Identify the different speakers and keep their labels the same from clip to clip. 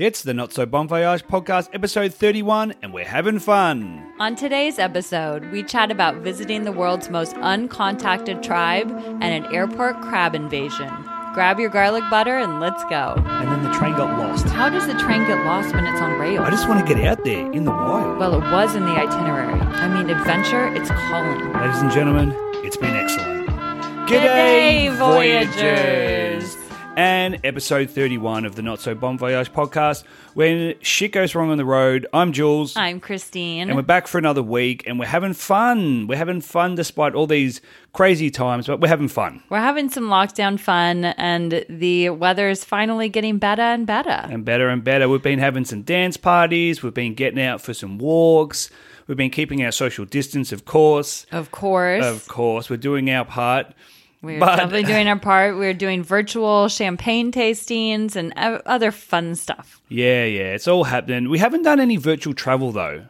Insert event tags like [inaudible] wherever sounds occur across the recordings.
Speaker 1: It's the Not So Bon Voyage podcast, episode 31, and we're having fun.
Speaker 2: On today's episode, we chat about visiting the world's most uncontacted tribe and an airport crab invasion. Grab your garlic butter and let's go.
Speaker 1: And then the train got lost.
Speaker 2: How does the train get lost when it's on rails?
Speaker 1: I just want to get out there in the wild.
Speaker 2: well, it was in the itinerary. I mean, adventure, it's calling.
Speaker 1: Ladies and gentlemen, it's been excellent.
Speaker 2: G'day, Voyagers.
Speaker 1: And episode 31 of the Not So Bon Voyage podcast. When shit goes wrong on the road, I'm Jules.
Speaker 2: I'm Christine.
Speaker 1: And we're back for another week and we're having fun. We're having fun despite all these crazy times, but we're having fun.
Speaker 2: We're having some lockdown fun, and the weather is finally getting better and better.
Speaker 1: And better and better. We've been having some dance parties, we've been getting out for some walks, we've been keeping our social distance, of course.
Speaker 2: Of course.
Speaker 1: Of course, we're doing our part.
Speaker 2: We're
Speaker 1: But-
Speaker 2: definitely doing our part. We're doing virtual champagne tastings and other fun stuff.
Speaker 1: Yeah, yeah, it's all happening. We haven't done any virtual travel though,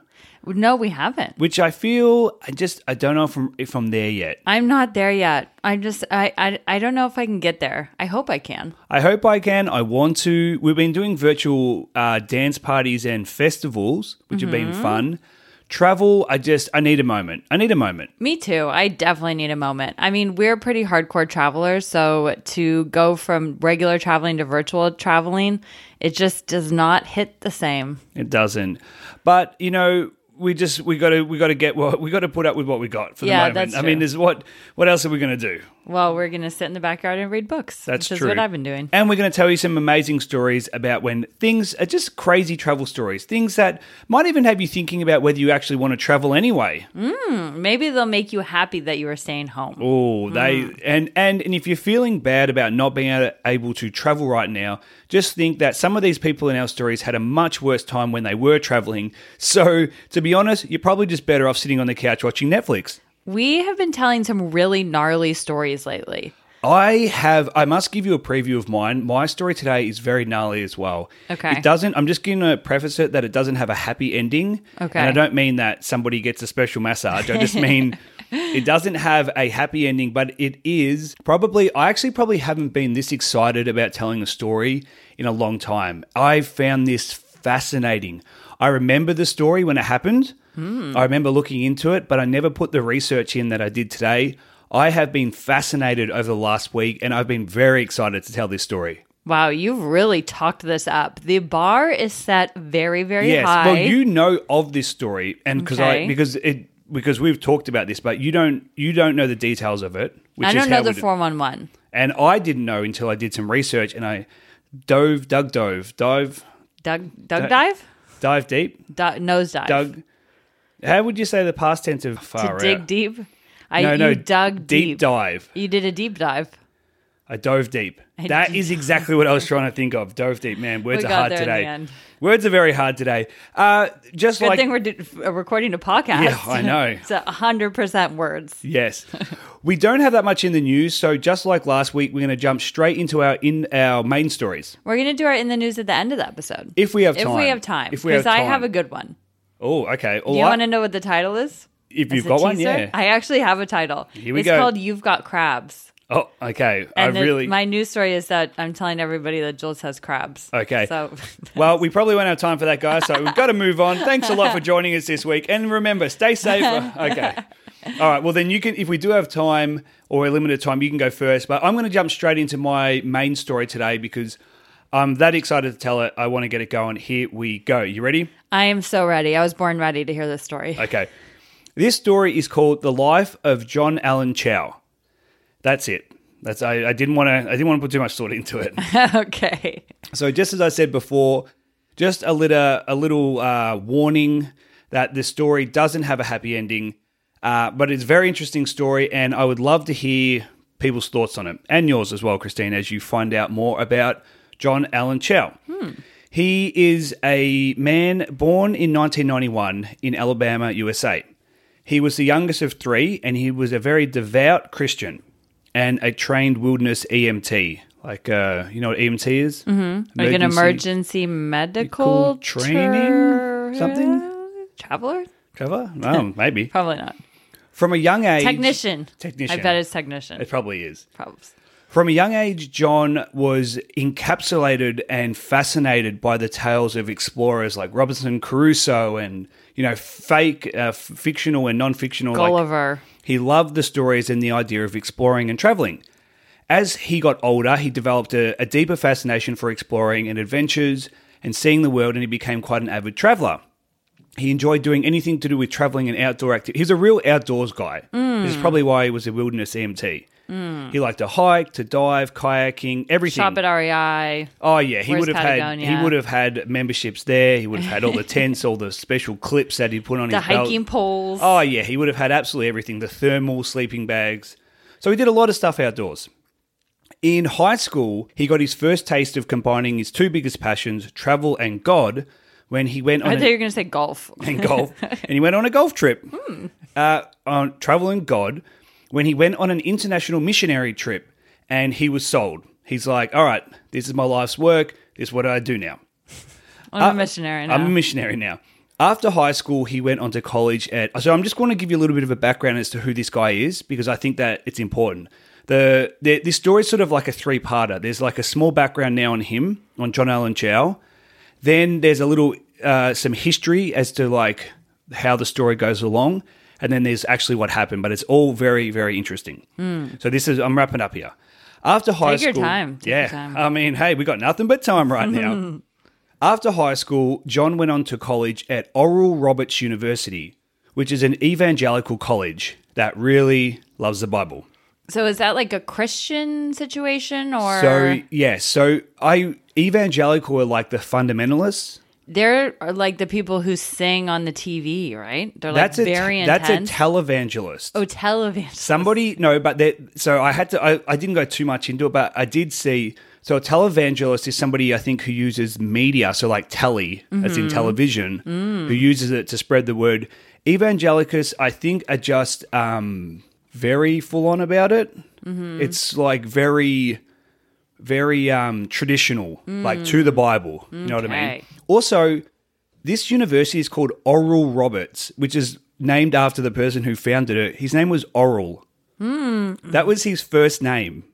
Speaker 2: No, we haven't.
Speaker 1: which I feel I just I don't know if I'm, if I'm there yet.
Speaker 2: I'm not there yet. I just I, I I don't know if I can get there. I hope I can.
Speaker 1: I hope I can. I want to. We've been doing virtual uh, dance parties and festivals, which have been fun. Travel, I just I need a moment. I need a moment.
Speaker 2: Me too. I definitely need a moment. I mean, we're pretty hardcore travelers, so to go from regular traveling to virtual traveling, it just does not hit the same.
Speaker 1: It doesn't. But you know, we just we got to we got to get what we got to put up with what we got for the
Speaker 2: Yeah,
Speaker 1: moment.
Speaker 2: that's
Speaker 1: I mean, there's what what else are we going to do?
Speaker 2: Well, we're gonna sit in the backyard and read books.
Speaker 1: That's true.
Speaker 2: is what I've been doing.
Speaker 1: And we're going to tell you some amazing stories about when things are just crazy travel stories, things that might even have you thinking about whether you actually want to travel anyway.
Speaker 2: Hmm, maybe they'll make you happy that you are staying home.
Speaker 1: Oh, they and and and if you're feeling bad about not being able, able to travel right now, just think that some of these people in our stories had a much worse time when they were traveling. So, to be honest, you're probably just better off sitting on the couch watching Netflix.
Speaker 2: We have been telling some really gnarly stories lately.
Speaker 1: I have. I must give you a preview of mine. My story today is very gnarly as well.
Speaker 2: Okay.
Speaker 1: It doesn't. I'm just going to preface it that it doesn't have a happy ending.
Speaker 2: Okay.
Speaker 1: And I don't mean that somebody gets a special massage. I just mean [laughs] it doesn't have a happy ending, but it is probably. I actually probably haven't been this excited about telling a story in a long time. I found this fascinating. I remember the story when it happened. Hmm. I remember looking into it, but I never put the research in that I did today. I have been fascinated over the last week, and I've been very excited to tell this story.
Speaker 2: Wow, you've really talked this up. The bar is set very, very
Speaker 1: yes,
Speaker 2: high.
Speaker 1: well, you know of this story, and because I because it because we've talked about this, but you don't you don't know the details of it. Which
Speaker 2: I
Speaker 1: is
Speaker 2: don't know the 411.
Speaker 1: and I didn't know until I did some research, and I dove, dug, dove, dive,
Speaker 2: dug,
Speaker 1: dug,
Speaker 2: dive?
Speaker 1: Dive deep,
Speaker 2: Du- nose dive.
Speaker 1: dug. How would you say the past tense of far
Speaker 2: to
Speaker 1: far
Speaker 2: dig deep. I,
Speaker 1: no,
Speaker 2: you
Speaker 1: no,
Speaker 2: dug deep. deep.
Speaker 1: dive.
Speaker 2: You did a deep dive.
Speaker 1: I dove deep. That is exactly what I was trying to think of. Dove deep, man. Words are hard
Speaker 2: there in the
Speaker 1: today. Words are very hard today. Uh, just
Speaker 2: Good
Speaker 1: like
Speaker 2: thing we're do- uh, recording a podcast.
Speaker 1: Yeah, I know. [laughs]
Speaker 2: it's hundred percent words.
Speaker 1: yes, we don't have that much in the news. So just like last week, we're going to jump straight into our in our main stories
Speaker 2: We're gonna do our in the news at the end of the episode.
Speaker 1: if we have time.
Speaker 2: If we have time,
Speaker 1: If we have
Speaker 2: because I have a good one.
Speaker 1: Oh, okay. All
Speaker 2: Do you
Speaker 1: right.
Speaker 2: want to know what the title is?
Speaker 1: if
Speaker 2: As
Speaker 1: you've got one, yeah.
Speaker 2: I actually have a title.
Speaker 1: Here we
Speaker 2: it's
Speaker 1: go.
Speaker 2: called "You've Got Crabs."
Speaker 1: Oh, okay.
Speaker 2: And
Speaker 1: I
Speaker 2: the-
Speaker 1: really.
Speaker 2: my news story is that I'm telling everybody that Jules has crabs.
Speaker 1: Okay.
Speaker 2: So [laughs]
Speaker 1: Well, we probably won't have time for that, guys. So we've got to move on. Thanks a lot for [laughs] joining us this week, and remember, stay safe. [laughs] Okay. All right. Well, then you can, if we do have time or a limited time, you can go first. But I'm going to jump straight into my main story today because I'm that excited to tell it. I want to get it going. Here we go. You ready?
Speaker 2: I am so ready. I was born ready to hear this story.
Speaker 1: Okay. This story is called "The Life of John Allen Chau." That's it. That's I, I didn't want to. I didn't want to put too much thought into it. [laughs]
Speaker 2: okay.
Speaker 1: So just as I said before, just a little a little uh, warning that this story doesn't have a happy ending, uh, but it's a very interesting story, and I would love to hear people's thoughts on it and yours as well, Christine, as you find out more about John Allen Chau. He is a man born in 1991 in Alabama, USA. He was the youngest of three, and he was a very devout Christian and a trained wilderness EMT. Like, uh, you know what EMT is? Mm-hmm.
Speaker 2: Like an emergency medical
Speaker 1: training?
Speaker 2: tur-
Speaker 1: Something?
Speaker 2: Traveler?
Speaker 1: Trevor? Oh, [laughs] maybe.
Speaker 2: Probably not.
Speaker 1: From a young age.
Speaker 2: Technician.
Speaker 1: Technician.
Speaker 2: I bet it's technician.
Speaker 1: It probably is.
Speaker 2: Probably.
Speaker 1: From a young age, John was encapsulated and fascinated by the tales of explorers like Robinson Crusoe and, you know, fake, uh, fictional and non fictional. Like,
Speaker 2: Gulliver.
Speaker 1: He loved the stories and the idea of exploring and traveling. As he got older, he developed a, a deeper fascination for exploring and adventures and seeing the world, and he became quite an avid traveler. He enjoyed doing anything to do with traveling and outdoor activity. He's a real outdoors guy. This is mm. probably why he was a wilderness EMT. He liked to hike, to dive, kayaking, everything.
Speaker 2: Shop at REI.
Speaker 1: Oh yeah, he
Speaker 2: Where's
Speaker 1: would have had he would have had memberships there. He would have had all the [laughs] tents, all the special clips that he put on
Speaker 2: The
Speaker 1: his belt.
Speaker 2: hiking poles.
Speaker 1: Oh yeah, he would have had absolutely everything. The thermal sleeping bags. So he did a lot of stuff outdoors. In high school, he got his first taste of combining his two biggest passions, travel and God, when he went on
Speaker 2: I
Speaker 1: a-
Speaker 2: thought you were going to say golf. [laughs]
Speaker 1: and golf, [laughs] and he went on a golf trip. Uh, on travel and God, when he went on an international missionary trip, and he was sold. He's like, "All right, this is my life's work. This is what I do now." [laughs]
Speaker 2: I'm a missionary now.
Speaker 1: I'm a missionary now. After high school, he went on to college at. So I'm just going to give you a little bit of a background as to who this guy is because I think that it's important. The, the this story is sort of like a three parter. There's like a small background now on him, on John Allen Chau. Then there's a little uh, some history as to like how the story goes along, and then there's actually what happened. But it's all very very interesting. Hmm. So this is I'm wrapping up here. After high
Speaker 2: Take your
Speaker 1: school,
Speaker 2: time.
Speaker 1: Yeah.
Speaker 2: time.
Speaker 1: I mean, hey, we got nothing but time right now. [laughs] After high school, John went on to college at Oral Roberts University, which is an evangelical college that really loves the Bible.
Speaker 2: so is that like a Christian situation or
Speaker 1: So, yeah, so I evangelical are like the fundamentalists.
Speaker 2: They're like the people who sing on the TV, right? They're like
Speaker 1: That's a
Speaker 2: very
Speaker 1: that's a televangelist.
Speaker 2: oh, televangelist.
Speaker 1: Somebody no, but that so I had to I, I didn't go too much into it, but I did see so a televangelist is somebody I think who uses media, so like telly, as in television, who uses it to spread the word. Evangelicals, I think, are just um, very full on about it. It's like very, very um, traditional, like to the Bible. You know what I mean? Also, this university is called Oral Roberts, which is named after the person who founded it. His name was Oral. Hmm. That was his first name,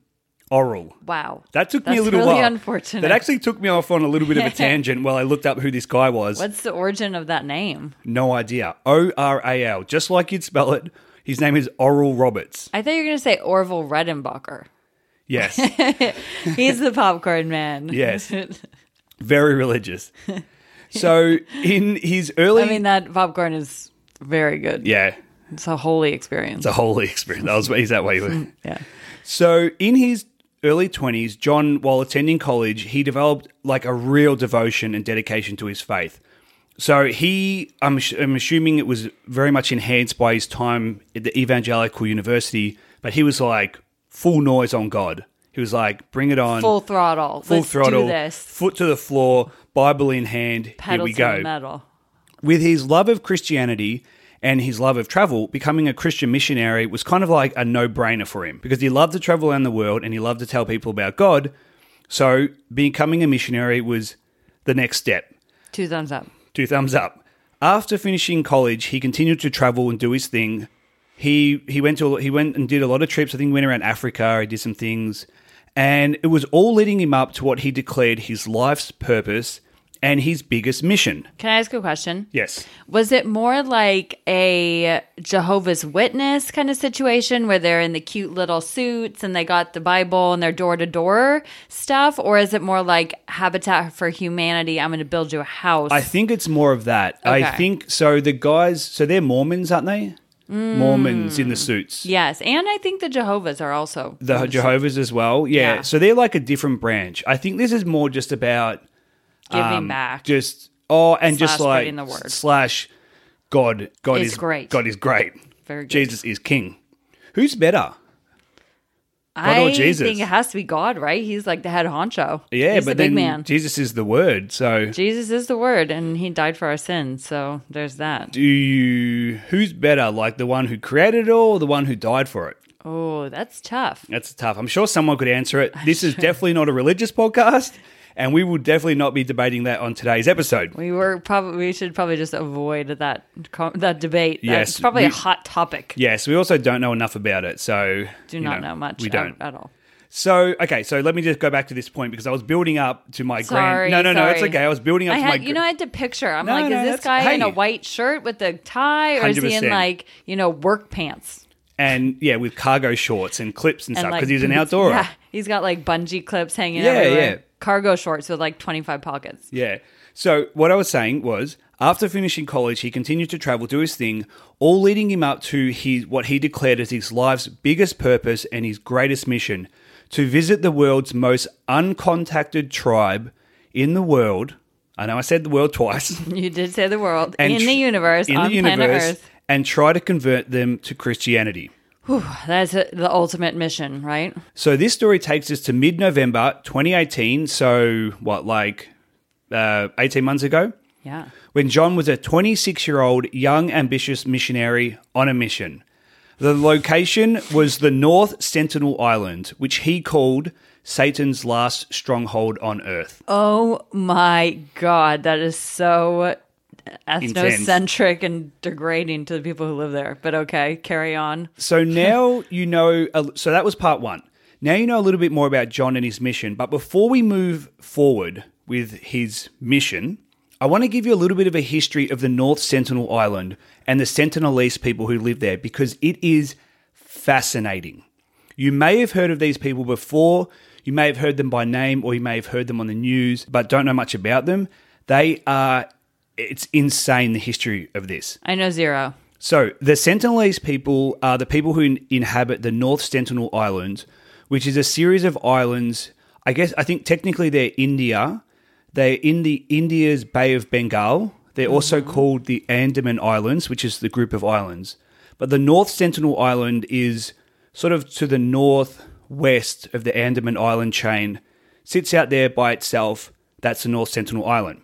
Speaker 1: Oral.
Speaker 2: Wow.
Speaker 1: That took me a little
Speaker 2: really
Speaker 1: while.
Speaker 2: unfortunate.
Speaker 1: That actually took me off on a little bit of a [laughs] tangent while I looked up who this guy was.
Speaker 2: What's the origin of that name?
Speaker 1: No idea. O R A L, just like you'd spell it. His name is Oral Roberts.
Speaker 2: I thought you were going to say Orville Redenbacher.
Speaker 1: Yes, [laughs]
Speaker 2: He's the popcorn man.
Speaker 1: yes, [laughs] very religious. [laughs] So in his early,
Speaker 2: I mean, that popcorn is very good.
Speaker 1: yeah,
Speaker 2: It's a holy experience.
Speaker 1: it's a holy experience. That was he's that way.
Speaker 2: Mm, yeah.
Speaker 1: So in his early 20s, John, while attending college, he developed like a real devotion and dedication to his faith. So he, I'm, I'm assuming it was very much enhanced by his time at the evangelical university, but he was like full noise on God. He was like, bring it on,
Speaker 2: Full throttle.
Speaker 1: full
Speaker 2: Let's
Speaker 1: throttle,
Speaker 2: do this.
Speaker 1: foot to the floor, Bible in hand.
Speaker 2: Pedal
Speaker 1: here we
Speaker 2: to
Speaker 1: go
Speaker 2: the metal.
Speaker 1: with his love of Christianity and his love of travel, becoming a Christian missionary was kind of like a no brainer for him because he loved to travel around the world and he loved to tell people about God. So, becoming a missionary was the next step.
Speaker 2: Two thumbs up.
Speaker 1: Two thumbs up. After finishing college, he continued to travel and do his thing. He he went to he went and did a lot of trips. I think he went around Africa. He did some things, and it was all leading him up to what he declared his life's purpose and his biggest mission.
Speaker 2: Can I ask a question?
Speaker 1: Yes.
Speaker 2: Was it more like a Jehovah's Witness kind of situation where they're in the cute little suits and they got the Bible and their door to door stuff? Or is it more like Habitat for Humanity? I'm going to build you a house.
Speaker 1: I think it's more of that. I think so. The guys, so they're Mormons, aren't they? Mormons in the suits.
Speaker 2: yes. And I think the Jehovah's are also.
Speaker 1: The Jehovah's as well. Yeah.
Speaker 2: Yeah.
Speaker 1: So they're like a different branch. I think this is more just about
Speaker 2: Giving
Speaker 1: um,
Speaker 2: back.
Speaker 1: Just oh, and just like
Speaker 2: the word.
Speaker 1: slash God. God
Speaker 2: Is
Speaker 1: is
Speaker 2: great.
Speaker 1: God is great.
Speaker 2: Very good.
Speaker 1: Jesus is king. Who's better?
Speaker 2: I
Speaker 1: or Jesus?
Speaker 2: think it has to be God, right? He's like the head honcho.
Speaker 1: Yeah,
Speaker 2: He's
Speaker 1: but
Speaker 2: the big
Speaker 1: then
Speaker 2: man.
Speaker 1: Jesus is the word. So
Speaker 2: Jesus is the word, and he died for our sins. So there's that.
Speaker 1: do you? Who's better? Like the one who created it all, or the one who died for it?
Speaker 2: Oh, that's tough.
Speaker 1: That's tough. I'm sure someone could answer it. This is [laughs] definitely not a religious podcast, and we will definitely not be debating that on today's episode.
Speaker 2: We were probably we should probably just avoid that that debate.
Speaker 1: Yes,
Speaker 2: it's probably
Speaker 1: we-
Speaker 2: a hot topic.
Speaker 1: Yes, we also don't know enough about it, so
Speaker 2: do not know, much
Speaker 1: We don't.
Speaker 2: at all.
Speaker 1: So okay, so let me just go back to this point because I was building up to my
Speaker 2: Sorry,
Speaker 1: grand. No, no, no, it's okay. I was building up
Speaker 2: I
Speaker 1: to
Speaker 2: had,
Speaker 1: my.
Speaker 2: you know, I had to picture. I'm
Speaker 1: No,
Speaker 2: like,
Speaker 1: no,
Speaker 2: is this guy in a white shirt with a tie, or is he in like, you know, work pants?
Speaker 1: and yeah, with cargo shorts and clips and,
Speaker 2: And
Speaker 1: stuff
Speaker 2: like,
Speaker 1: because he's an [laughs] outdoorer.
Speaker 2: Yeah, he's got like bungee clips hanging
Speaker 1: Yeah,
Speaker 2: everywhere.
Speaker 1: yeah.
Speaker 2: Cargo shorts with like 25 pockets.
Speaker 1: Yeah. So what I was saying was, after finishing college, he continued to travel, do his thing, all leading him up to his what he declared as his life's biggest purpose and his greatest mission: to visit the world's most uncontacted tribe in the world. I know I said the world twice. [laughs]
Speaker 2: You did say the world
Speaker 1: And
Speaker 2: in
Speaker 1: tr-
Speaker 2: the universe
Speaker 1: in
Speaker 2: on
Speaker 1: the
Speaker 2: planet Earth.
Speaker 1: and try to convert them to Christianity.
Speaker 2: That's a, the ultimate mission, right?
Speaker 1: So this story takes us to mid-November 2018. So what, like uh, 18 months ago?
Speaker 2: Yeah.
Speaker 1: when John was a 26 year old young, ambitious missionary on a mission. The location was the North Sentinel Island, which he called Satan's last stronghold on earth.
Speaker 2: Oh my god, that is so [laughs] ethnocentric and degrading to the people who live there. But okay, carry on.
Speaker 1: So now you know, so that was part one. Now you know a little bit more about John and his mission. But before we move forward with his mission, I want to give you a little bit of a history of the North Sentinel Island and the Sentinelese people who live there because it is fascinating. You may have heard of these people before, you may have heard them by name, or you may have heard them on the news, but don't know much about them. They are, it's insane the history of this.
Speaker 2: I know zero.
Speaker 1: So, the Sentinelese people are the people who in- inhabit the North Sentinel Islands, which is a series of islands. I guess, I think technically they're India. They're in the India's Bay of Bengal. They're also mm-hmm. called the Andaman Islands, which is the group of islands. But the North Sentinel Island is sort of to the northwest of the Andaman Island chain, sits out there by itself. That's the North Sentinel Island.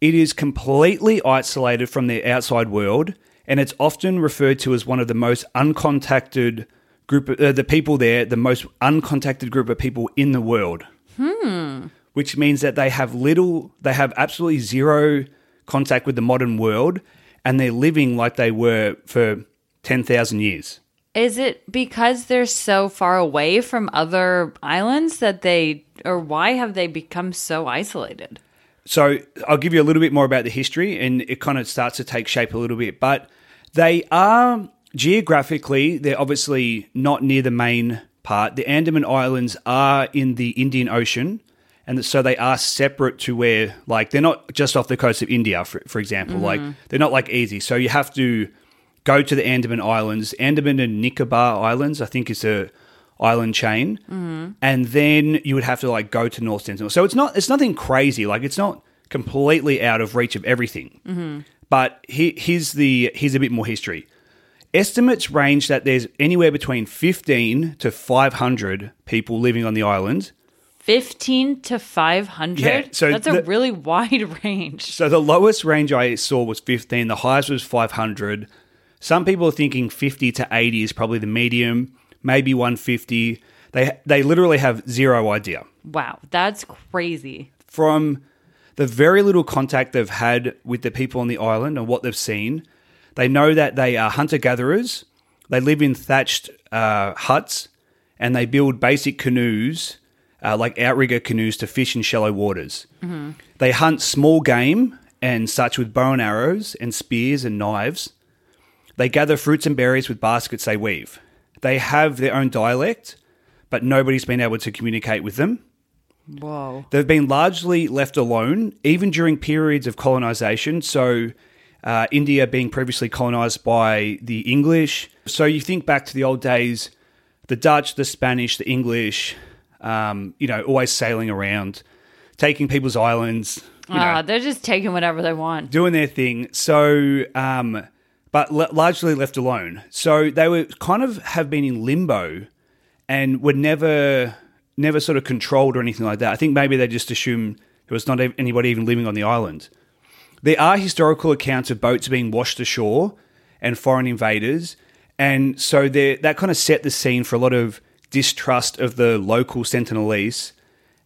Speaker 1: It is completely isolated from the outside world, and it's often referred to as one of the most uncontacted group. Of, uh, the people there, the most uncontacted group of people in the world. Hmm. Which means that they have little, they have absolutely zero contact with the modern world, and they're living like they were for ten thousand years.
Speaker 2: Is it because they're so far away from other islands that they, or why have they become so isolated?
Speaker 1: So I'll give you a little bit more about the history, and it kind of starts to take shape a little bit. But they are geographically, they're obviously not near the main part. The Andaman Islands are in the Indian Ocean, and so they are separate to where, like, they're not just off the coast of India, for, for example. Mm-hmm. Like, they're not like easy. So you have to go to the Andaman Islands, Andaman and Nicobar Islands, I think is a island chain, and then you would have to like go to North Sentinel. So it's not it's nothing crazy. Like it's not completely out of reach of everything. But he, here's the here's a bit more history. Estimates range that there's anywhere between 15 to 500 people living on the island.
Speaker 2: 15 to 500?
Speaker 1: Yeah, so
Speaker 2: That's a really [laughs] wide range.
Speaker 1: So the lowest range I saw was 15, the highest was 500. Some people are thinking 50 to 80 is probably the medium, maybe 150. They they literally have zero idea.
Speaker 2: Wow, that's crazy.
Speaker 1: From the very little contact they've had with the people on the island and what they've seen, they know that they are hunter gatherers. They live in thatched uh, huts and they build basic canoes, uh, like outrigger canoes, to fish in shallow waters. They hunt small game and such with bow and arrows and spears and knives. They gather fruits and berries with baskets they weave. They have their own dialect, but nobody's been able to communicate with them.
Speaker 2: Wow.
Speaker 1: They've been largely left alone, even during periods of colonization. So, uh, India being previously colonized by the English. So, you think back to the old days, the Dutch, the Spanish, the English, um, you know, always sailing around, taking people's islands, you know,
Speaker 2: Ah, they're just taking whatever they want.
Speaker 1: doing their thing. So, um, but l- largely left alone. So they were kind of have been in limbo, and were never, never sort of controlled or anything like that. I think maybe they just assumed there was not anybody even living on the island. There are historical accounts of boats being washed ashore and foreign invaders, and so that kind of set the scene for a lot of distrust of the local Sentinelese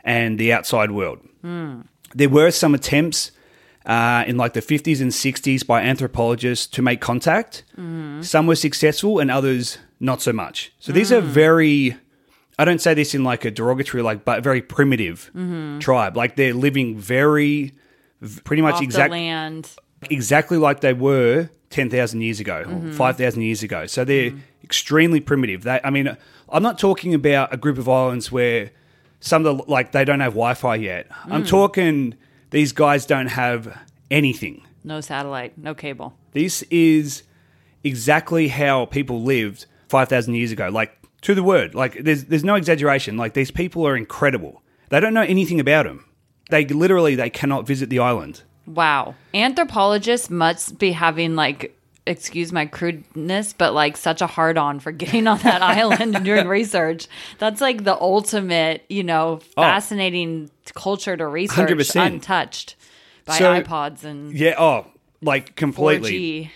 Speaker 1: and the outside world. Hmm. There were some attempts uh, in like the 50s and 60s by anthropologists to make contact. Some were successful and others not so much. So these are very I don't say this in like a derogatory, like, but very primitive tribe. Like they're living very, pretty much exactly exactly like they were 10,000 years ago or 5,000 years ago. So they're extremely primitive. They, I mean, I'm not talking about a group of islands where some of the, like, they don't have Wi Fi yet. I'm talking these guys don't have anything.
Speaker 2: No satellite, no cable.
Speaker 1: This is exactly how people lived 5,000 years ago. Like, to the word. Like, there's, there's no exaggeration. Like, these people are incredible. They don't know anything about them. They literally, they cannot visit the island.
Speaker 2: Wow. Anthropologists must be having like excuse my crudeness, but like such a hard on for getting on that [laughs] island and doing research. That's like the ultimate, you know, fascinating culture to research
Speaker 1: 100%.
Speaker 2: untouched by
Speaker 1: So-
Speaker 2: iPods and
Speaker 1: Yeah, oh, like completely.
Speaker 2: 4G.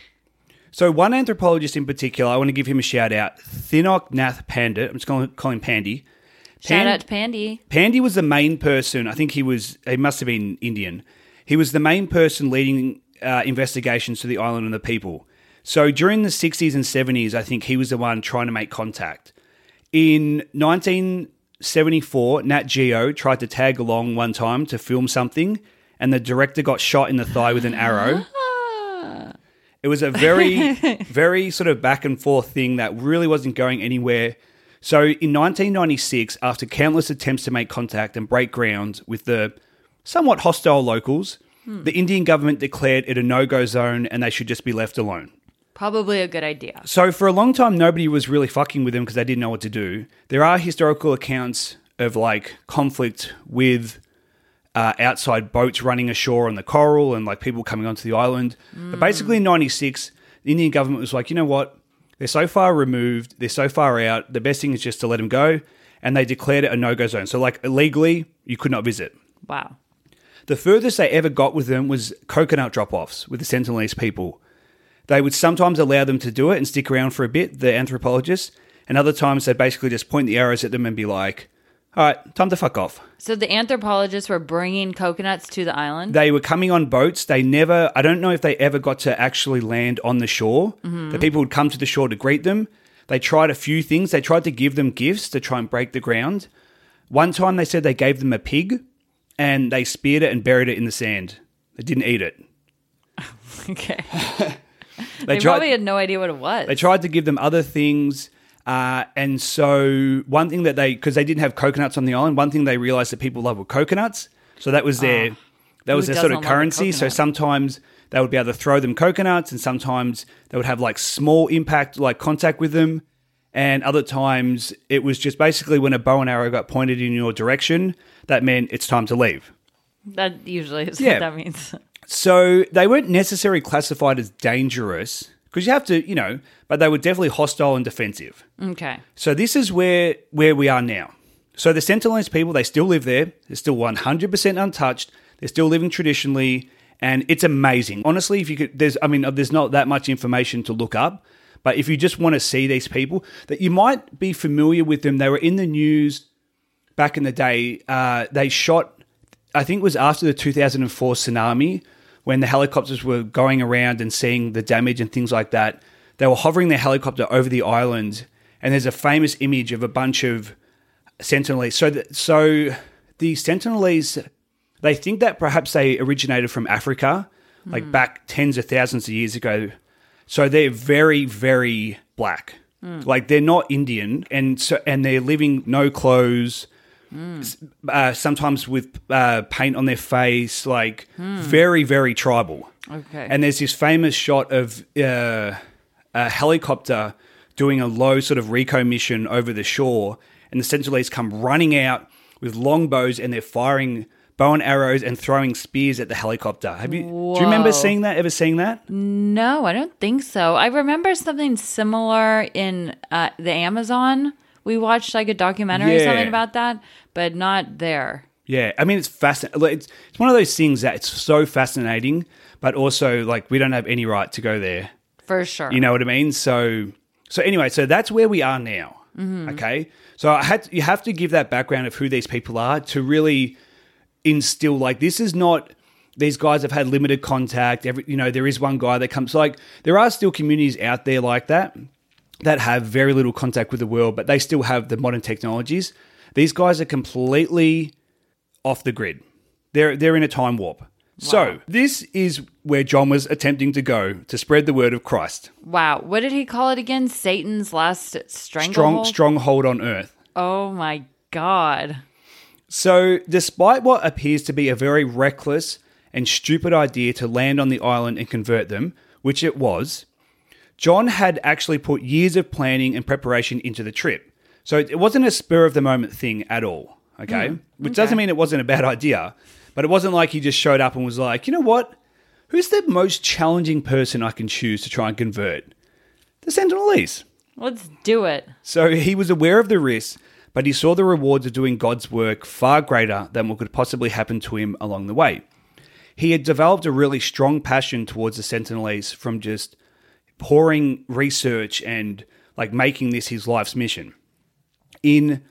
Speaker 1: So one anthropologist in particular, I want to give him a shout out, Thinok Nath Pandit. I'm just going to call him Pandy.
Speaker 2: Shout out to Pandy.
Speaker 1: Pandy was the main person. I think he was. He must have been Indian. He was the main person leading uh, investigations to the island and the people. So during the 60s and 70s, I think he was the one trying to make contact. In 1974, Nat Geo tried to tag along one time to film something, and the director got shot in the thigh with an arrow. Ah. It was a very, [laughs] very sort of back and forth thing that really wasn't going anywhere. So in 1996, after countless attempts to make contact and break ground with the somewhat hostile locals, hmm. the Indian government declared it a no go zone and they should just be left alone.
Speaker 2: Probably a good idea.
Speaker 1: So for a long time, nobody was really fucking with them because they didn't know what to do. There are historical accounts of like conflict with uh, outside boats running ashore on the coral and like people coming onto the island. But basically, in '96, the Indian government was like, you know what? They're so far removed, they're so far out. The best thing is just to let them go, and they declared it a no-go zone. So like illegally, you could not visit.
Speaker 2: Wow.
Speaker 1: The furthest they ever got with them was coconut drop offs with the Sentinelese people. They would sometimes allow them to do it and stick around for a bit, the anthropologists, and other times they'd basically just point the arrows at them and be like, all right, time to fuck off.
Speaker 2: So the anthropologists were bringing coconuts to the island.
Speaker 1: They were coming on boats. They never, I don't know if they ever got to actually land on the shore. Mm-hmm. The people would come to the shore to greet them. They tried a few things. They tried to give them gifts to try and break the ground. One time they said they gave them a pig and they speared it and buried it in the sand. They didn't eat it. [laughs]
Speaker 2: okay. [laughs]
Speaker 1: They,
Speaker 2: They
Speaker 1: tried,
Speaker 2: probably had no idea what it was.
Speaker 1: they tried to give them other things. Uh, and so one thing that they, because they didn't have coconuts on the island, one thing they realized that people love were coconuts. So that was their, that was their sort of
Speaker 2: doesn't love a
Speaker 1: currency. So sometimes they would be able to throw them coconuts, and sometimes they would have like small impact, like contact with them. And other times it was just basically when a bow and arrow got pointed in your direction, that meant it's time to leave.
Speaker 2: that usually is
Speaker 1: Yeah.
Speaker 2: what that means. [laughs]
Speaker 1: So they weren't necessarily classified as dangerous because you have to, you know, but they were definitely hostile and defensive.
Speaker 2: Okay.
Speaker 1: So this is where where we are now. So the Sentinelese people, they still live there. They're still 100% untouched. They're still living traditionally, and it's amazing. Honestly, if you could, there's, I mean, there's not that much information to look up, but if you just want to see these people, that you might be familiar with them. They were in the news back in the day. Uh, they shot, I think it was after the 2004 tsunami, when the helicopters were going around and seeing the damage and things like that. They were hovering their helicopter over the island, and there's a famous image of a bunch of Sentinelese. So, the, so the Sentinelese, they think that perhaps they originated from Africa, like hmm. back tens of thousands of years ago. So they're very, very black. Hmm. Like they're not Indian, and so and they're living no clothes. S- Uh, sometimes with uh, paint on their face, like very, very tribal.
Speaker 2: Okay.
Speaker 1: And there's this famous shot of uh, a helicopter doing a low sort of Rico mission over the shore, and the Sentinelese come running out with longbows and they're firing bow and arrows and throwing spears at the helicopter. Have you? Do you remember seeing that? Ever seeing that?
Speaker 2: No, I don't think so. I remember something similar in uh, the Amazon. We watched like a documentary or something about that, but not there.
Speaker 1: Yeah, I mean it's fascinating. It's, it's one of those things that it's so fascinating, but also like we don't have any right to go there.
Speaker 2: For sure.
Speaker 1: You know what I mean? So, so anyway, so that's where we are now. Mm-hmm. Okay, so I had you have to give that background of who these people are to really instill like this is not these guys have had limited contact. Every you know there is one guy that comes like there are still communities out there like that. That have very little contact with the world, but they still have the modern technologies. These guys are completely off the grid. They're they're in a time warp. So this is where John was attempting to go to spread the word of Christ.
Speaker 2: Wow. What did he call it again? Satan's last stranglehold?
Speaker 1: Strong stronghold on earth.
Speaker 2: Oh my God.
Speaker 1: So, despite what appears to be a very reckless and stupid idea to land on the island and convert them, which it was, John had actually put years of planning and preparation into the trip. So, it wasn't a spur of the moment thing at all, okay? Hmm, Which doesn't mean it wasn't a bad idea, but it wasn't like he just showed up and was like, you know what? Who's the most challenging person I can choose to try and convert? The Sentinelese.
Speaker 2: Let's do it.
Speaker 1: So he was aware of the risks, but he saw the rewards of doing God's work far greater than what could possibly happen to him along the way. He had developed a really strong passion towards the Sentinelese from just pouring research and like making this his life's mission. In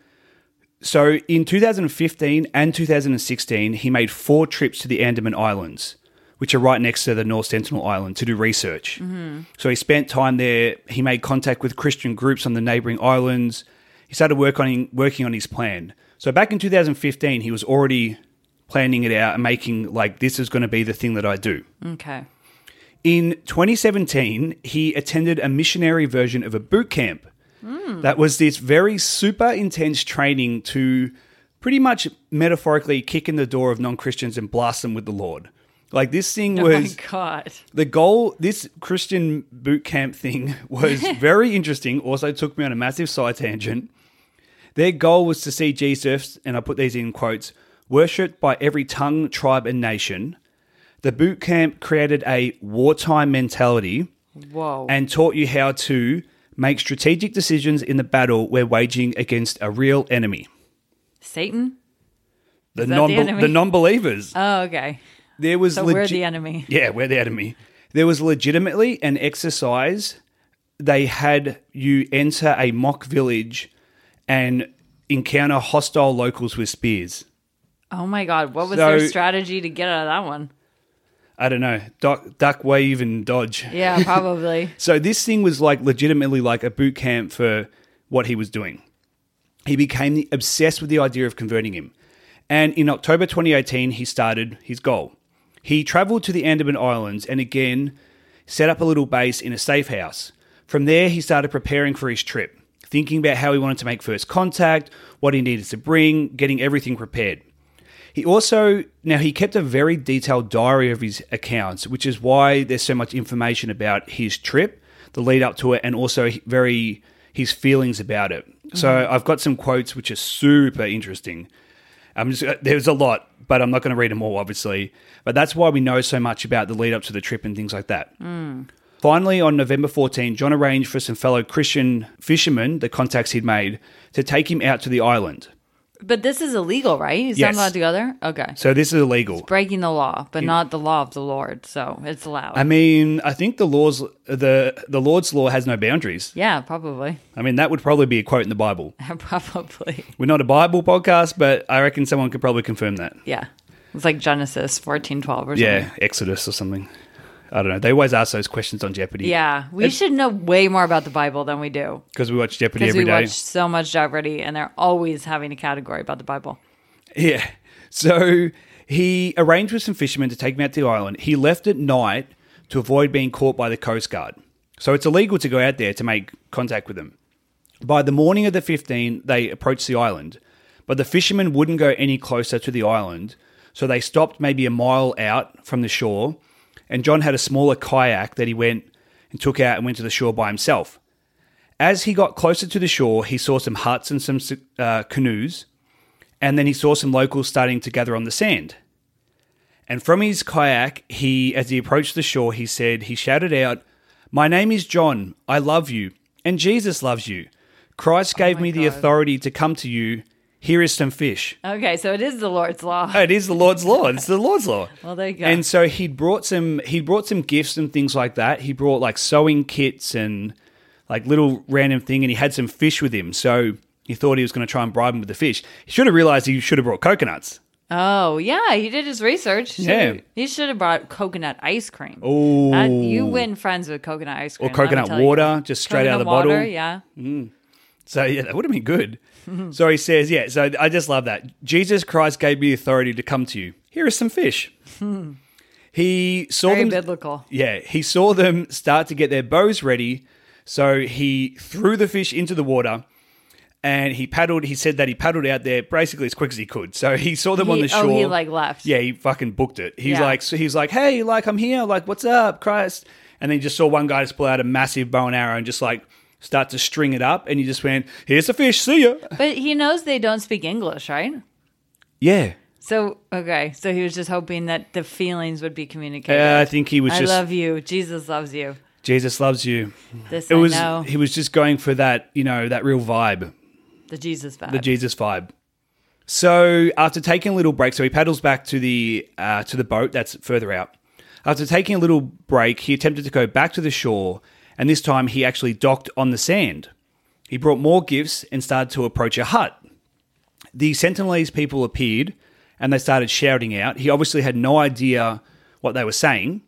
Speaker 1: so in 2015 and 2016, he made four trips to the Andaman Islands, which are right next to the North Sentinel Island, to do research. Mm-hmm. So he spent time there. He made contact with Christian groups on the neighboring islands. He started work on, working on his plan. So back in 2015, he was already planning it out and making like this is going to be the thing that I do.
Speaker 2: Okay.
Speaker 1: In 2017, he attended a missionary version of a boot camp. That was this very super intense training to pretty much metaphorically kick in the door of non Christians and blast them with the Lord. Like this thing
Speaker 2: Oh
Speaker 1: was
Speaker 2: my God.
Speaker 1: the goal. This Christian boot camp thing [laughs] was [laughs] very interesting. Also, took me on a massive side tangent. Their goal was to see Jesus, and I put these in quotes, worshipped by every tongue, tribe, and nation. The boot camp created a wartime mentality
Speaker 2: Whoa.
Speaker 1: and taught you how to make strategic decisions in the battle we're waging against a real enemy.
Speaker 2: Satan?
Speaker 1: The
Speaker 2: the
Speaker 1: non
Speaker 2: enemy?
Speaker 1: the non-believers.
Speaker 2: Oh, okay.
Speaker 1: There was
Speaker 2: So we're the enemy.
Speaker 1: Yeah, we're the enemy. There was legitimately an exercise. They had you enter a mock village and encounter hostile locals with spears.
Speaker 2: Oh my God. What was
Speaker 1: So-
Speaker 2: their strategy to get out of that one?
Speaker 1: I don't know, duck, duck, wave, and dodge.
Speaker 2: Yeah, [laughs] probably.
Speaker 1: So this thing was like legitimately like a boot camp for what he was doing. He became obsessed with the idea of converting him. And in October 2018, he started his goal. He traveled to the Andaman Islands and again set up a little base in a safe house. From there, he started preparing for his trip, thinking about how he wanted to make first contact, what he needed to bring, getting everything prepared. He also now he kept a very detailed diary of his accounts, which is why there's so much information about his trip, the lead up to it, and also very his feelings about it. So mm-hmm. I've got some quotes which are super interesting. I'm just, uh, there's a lot, but I'm not going to read them all, obviously. But that's why we know so much about the lead up to the trip and things like that. Mm. Finally, on November 14, John arranged for some fellow Christian fishermen, the contacts he'd made, to take him out to the island.
Speaker 2: But this is illegal, right? He's
Speaker 1: Yes.
Speaker 2: not allowed to go there? Okay.
Speaker 1: So this is illegal.
Speaker 2: Breaking the law, but not the law of the Lord. So it's allowed.
Speaker 1: I mean, I think the laws, the the Lord's law has no boundaries.
Speaker 2: yeah, probably.
Speaker 1: I mean, that would probably be a quote in the Bible. [laughs]
Speaker 2: probably.
Speaker 1: We're not a Bible podcast, but I reckon someone could probably confirm that.
Speaker 2: Yeah. It's like Genesis fourteen twelve or something.
Speaker 1: Yeah, Exodus or something. I don't know. They always ask those questions on Jeopardy.
Speaker 2: Yeah. We should know way more about the Bible than we do.
Speaker 1: because we watch Jeopardy every
Speaker 2: we
Speaker 1: day.
Speaker 2: watch so much Jeopardy and they're always having a category about the Bible.
Speaker 1: Yeah. So he arranged with some fishermen to take him out to the island. He left at night to avoid being caught by the Coast Guard. So it's illegal to go out there to make contact with them. By the morning of the 15th, they approached the island, but the fishermen wouldn't go any closer to the island, so they stopped maybe a mile out from the shore, and John had a smaller kayak that he went and took out and went to the shore by himself. As he got closer to the shore, he saw some huts and some uh, canoes, and then he saw some locals starting to gather on the sand. And from his kayak, he, as he approached the shore, he said, he shouted out, "My name is John. I love you, and Jesus loves you. Christ gave
Speaker 2: my
Speaker 1: me the authority to come to you. Here is some fish."
Speaker 2: Okay, so it is the Lord's law.
Speaker 1: Oh, it is the Lord's law. It's the Lord's law. [laughs]
Speaker 2: Well, there you go.
Speaker 1: And so he brought some he brought some gifts and things like that. He brought like sewing kits and like little random thing and he had some fish with him. So he thought he was going to try and bribe him with the fish. He should have realized he should have brought coconuts.
Speaker 2: Oh yeah, he did his research. Should've-
Speaker 1: Yeah.
Speaker 2: he should have brought coconut ice cream.
Speaker 1: Oh,
Speaker 2: you win friends with coconut ice cream.
Speaker 1: or coconut
Speaker 2: tell you.
Speaker 1: water, just straight out of the
Speaker 2: water,
Speaker 1: bottle.
Speaker 2: Yeah. Mm.
Speaker 1: So yeah, that would have been good. So he says, yeah. So I just love that. Jesus Christ gave me authority to come to you. Here is some fish. he saw
Speaker 2: Very
Speaker 1: them.
Speaker 2: biblical.
Speaker 1: Yeah, he saw them start to get their bows ready. So he threw the fish into the water. And he paddled. He said that he paddled out there basically as quick as he could. So he saw them on
Speaker 2: He-
Speaker 1: the shore.
Speaker 2: Oh, he like left.
Speaker 1: Yeah, he fucking booked it. He's
Speaker 2: Yeah.
Speaker 1: like, so he's like, hey, like I'm here, like what's up, Christ? And then you just saw one guy just pull out a massive bow and arrow and just like start to string it up, and you just went, here's a fish, see ya.
Speaker 2: But he knows they don't speak English, right?
Speaker 1: Yeah,
Speaker 2: So okay, so he was just hoping that the feelings would be communicated.
Speaker 1: uh, I think he was
Speaker 2: I
Speaker 1: just
Speaker 2: love you. Jesus loves you.
Speaker 1: Jesus loves you.
Speaker 2: This
Speaker 1: It
Speaker 2: I
Speaker 1: was
Speaker 2: know.
Speaker 1: he was just going for that, you know, that real vibe.
Speaker 2: the Jesus vibe.
Speaker 1: the Jesus vibe. So after taking a little break, so he paddles back to the uh, to the boat that's further out. After taking a little break, he attempted to go back to the shore, and this time he actually docked on the sand. He brought more gifts and started to approach a hut. The Sentinelese people appeared, and they started shouting out. He obviously had no idea what they were saying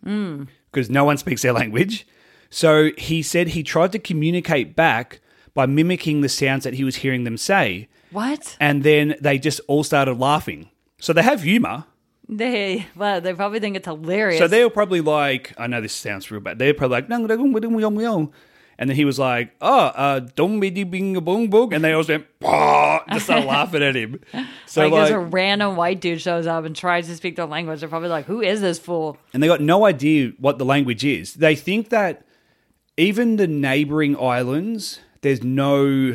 Speaker 1: because no one speaks their [laughs] language. So he said he tried to communicate back by mimicking the sounds that he was hearing them say
Speaker 2: what?
Speaker 1: and then they just all started laughing. So they have humor.
Speaker 2: They well, they probably think it's hilarious.
Speaker 1: So they were probably like, I know this sounds real bad. They're probably like, and then he was like, oh, uh, bidi bing a bong bong, and they all went, "Bah," just started [laughs] laughing at him. So
Speaker 2: like,
Speaker 1: like,
Speaker 2: as a random white dude shows up and tries to speak their language, they're probably like, "Who is this fool?"
Speaker 1: and they got no idea what the language is. They think that even the neighboring islands, there's no.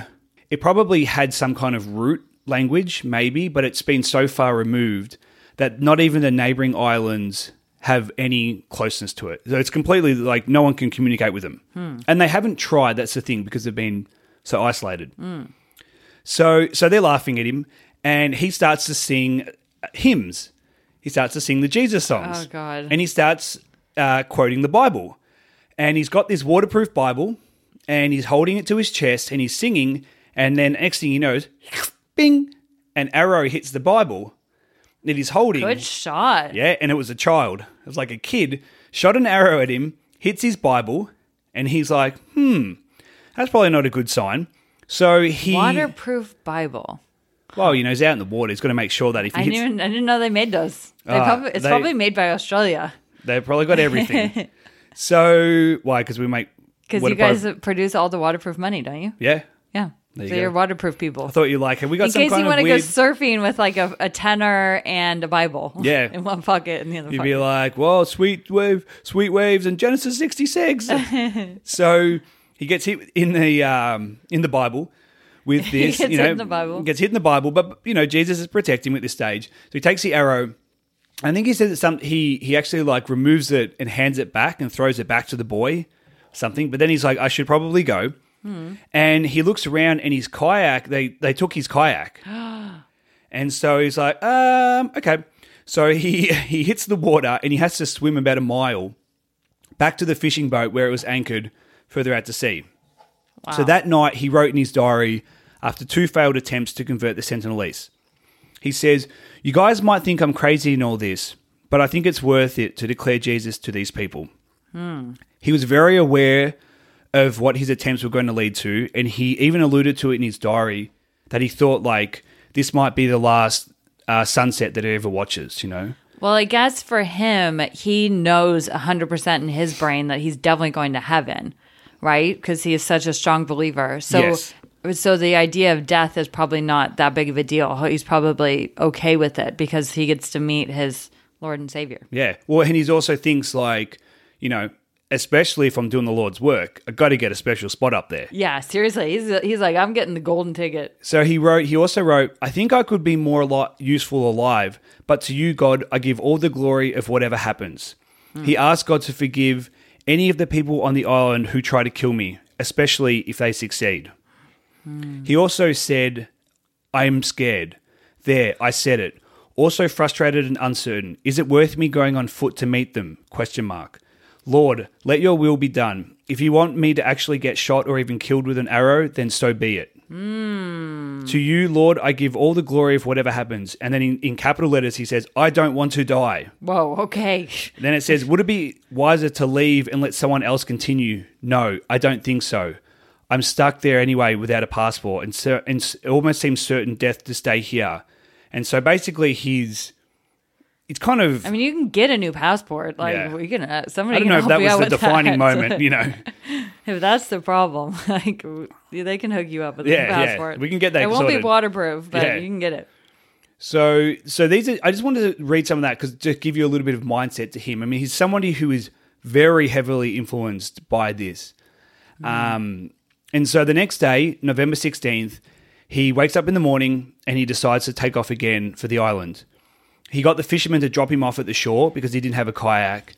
Speaker 1: It probably had some kind of root language, maybe, but it's been so far removed that not even the neighboring islands have any closeness to it. So it's completely like no one can communicate with them, hmm. and they haven't tried. That's the thing because they've been so isolated. Hmm. So so they're laughing at him, and he starts to sing uh, hymns. He starts to sing the Jesus songs.
Speaker 2: Oh, God.
Speaker 1: And he starts uh, quoting the Bible, and he's got this waterproof Bible, and he's holding it to his chest, and he's singing, and then next thing he knows, [laughs] bing, an arrow hits the Bible that he's holding.
Speaker 2: Good shot.
Speaker 1: Yeah, and it was a child. It was like a kid shot an arrow at him, hits his Bible, and he's like, "Hmm, that's probably not a good sign." So he,
Speaker 2: Waterproof Bible.
Speaker 1: well, you know, he's out in the water. He's got to make sure that if he
Speaker 2: I
Speaker 1: hits,
Speaker 2: didn't. I didn't know they made those. They
Speaker 1: Ah,
Speaker 2: probably, it's
Speaker 1: they-
Speaker 2: probably made by Australia
Speaker 1: they've probably got everything. [laughs] so why? Because we make
Speaker 2: because you guys produce all the waterproof money, don't you?
Speaker 1: yeah. There you
Speaker 2: so
Speaker 1: go.
Speaker 2: you're waterproof people.
Speaker 1: I thought you like. Have we got
Speaker 2: In
Speaker 1: some
Speaker 2: case
Speaker 1: kind
Speaker 2: you
Speaker 1: of
Speaker 2: want to
Speaker 1: weird?
Speaker 2: go surfing with like a, a tenner and a Bible. [laughs]
Speaker 1: Yeah.
Speaker 2: in one pocket and the other
Speaker 1: You'd
Speaker 2: pocket.
Speaker 1: be like, well, sweet wave, sweet waves, and Genesis sixty six. [laughs] so he gets hit in the um, in the Bible with [laughs] this.
Speaker 2: gets
Speaker 1: you
Speaker 2: hit
Speaker 1: know,
Speaker 2: in the Bible.
Speaker 1: Gets hit in the Bible, but you know Jesus is protecting him at this stage. So he takes the arrow. I think he says that some he he actually like removes it and hands it back and throws it back to the boy, something. But then he's like, I should probably go.
Speaker 2: Hmm.
Speaker 1: And he looks around and his kayak. They they took his kayak. [gasps] And so he's like, um, okay. So [laughs] he he hits the water and he has to swim about a mile back to the fishing boat where it was anchored further out to sea. So that night he wrote in his diary after two failed attempts to convert the Sentinelese. He says, You guys might think I'm crazy in all this, but I think it's worth it to declare Jesus to these people. He was very aware of what his attempts were going to lead to, and he even alluded to it in his diary that he thought like this might be the last uh, sunset that he ever watches. You know,
Speaker 2: Well, I guess for him, he knows 100% in his brain that he's definitely going to heaven, right? Because he is such a strong believer. So,
Speaker 1: Yes.
Speaker 2: so the idea of death is probably not that big of a deal. He's probably okay with it because he gets to meet his Lord and Savior.
Speaker 1: yeah. Well, and he's also thinks like, you know, especially if I'm doing the Lord's work, I got to get a special spot up there.
Speaker 2: Yeah, seriously. He's, he's like, I'm getting the golden ticket.
Speaker 1: So he wrote. He also wrote, "I think I could be more a lot useful alive, but to you, God, I give all the glory of whatever happens." He hmm. asked God to forgive any of the people on the island who try to kill me, especially if they succeed. Hmm. He also said, "I am scared." There, I said it. Also frustrated and uncertain. Is it worth me going on foot to meet them? Question mark. Lord, let your will be done. If you want me to actually get shot or even killed with an arrow, then so be it. Hmm. To you, Lord, I give all the glory of whatever happens. And then in, in capital letters, he says, I don't want to die.
Speaker 2: Whoa, okay.
Speaker 1: Then it says, Would it be wiser to leave and let someone else continue? No, I don't think so. I'm stuck there anyway without a passport, and, cer- and it almost seems certain death to stay here. And so basically, he's it's kind of
Speaker 2: I mean, you can get a new passport. Like,
Speaker 1: Yeah.
Speaker 2: we can, uh, somebody
Speaker 1: I don't know if that was the defining
Speaker 2: that.
Speaker 1: moment, you know. [laughs]
Speaker 2: if that's the problem, [laughs] like, they can hook you up with a
Speaker 1: Yeah,
Speaker 2: new
Speaker 1: yeah.
Speaker 2: passport.
Speaker 1: We can get that
Speaker 2: It won't be waterproof, but
Speaker 1: Yeah.
Speaker 2: you can get it.
Speaker 1: So, so these are. I just wanted to read some of that because to give you a little bit of mindset to him. I mean, he's somebody who is very heavily influenced by this. Um, and so the next day, November sixteenth, he wakes up in the morning and he decides to take off again for the island. He got the fishermen to drop him off at the shore because he didn't have a kayak,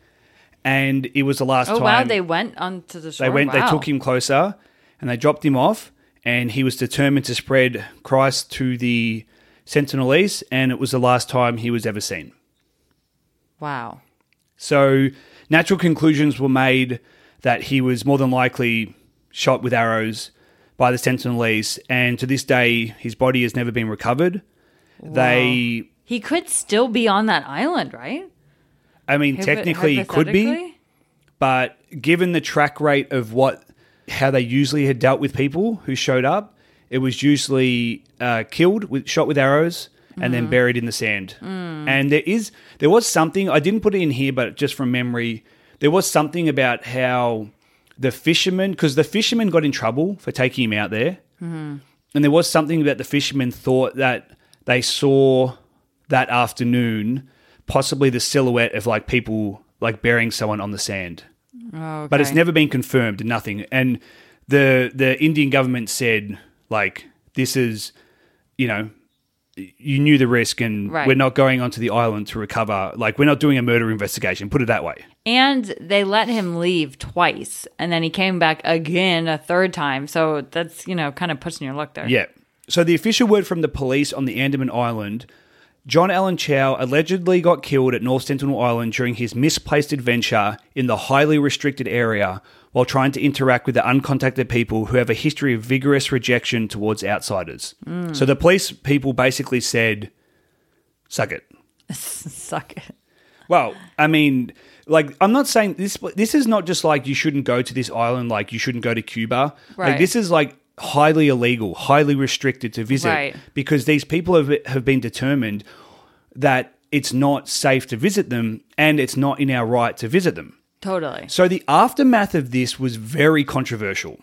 Speaker 1: and it was the last
Speaker 2: Oh,
Speaker 1: time.
Speaker 2: wow. They went onto the shore.
Speaker 1: They went. They took him closer, and they dropped him off. And he was determined to spread Christ to the Sentinelese, and it was the last time he was ever seen.
Speaker 2: Wow.
Speaker 1: So natural conclusions were made that he was more than likely shot with arrows by the Sentinelese, and to this day, his body has never been recovered. They,
Speaker 2: He could still be on that island, right?
Speaker 1: I mean,
Speaker 2: Hypo-
Speaker 1: technically, he could be. but given the track rate of what how they usually had dealt with people who showed up, it was usually uh, killed with shot with arrows and then mm. buried in the sand. Mm. And there is there was something I didn't put it in here, but just from memory, there was something about how the fishermen because the fishermen got in trouble for taking him out there, mm-hmm. and there was something about the fishermen thought that they saw that afternoon possibly the silhouette of like people like burying someone on the sand.
Speaker 2: Oh,
Speaker 1: but it's never been confirmed nothing. And the the indian government said like this is you know you knew the risk and
Speaker 2: Right.
Speaker 1: we're not going onto the island to recover. Like we're not doing a murder investigation. Put it that way.
Speaker 2: And they let him leave twice, and then he came back again a third time. So that's you know kind of pushing your luck there.
Speaker 1: yeah. So the official word from the police on the andaman island John Allen Chau allegedly got killed at North Sentinel Island during his misplaced adventure in the highly restricted area while trying to interact with the uncontacted people who have a history of vigorous rejection towards outsiders. So the police people basically said, suck it. [laughs]
Speaker 2: Suck it.
Speaker 1: Well, I mean, like I'm not saying this. This is not just like you shouldn't go to this island, like you shouldn't go to Cuba.
Speaker 2: Right.
Speaker 1: Like this is like highly illegal, highly restricted to visit
Speaker 2: Right.
Speaker 1: because these people have have been determined that it's not safe to visit them and it's not in our right to visit them.
Speaker 2: Totally.
Speaker 1: So the aftermath of this was very controversial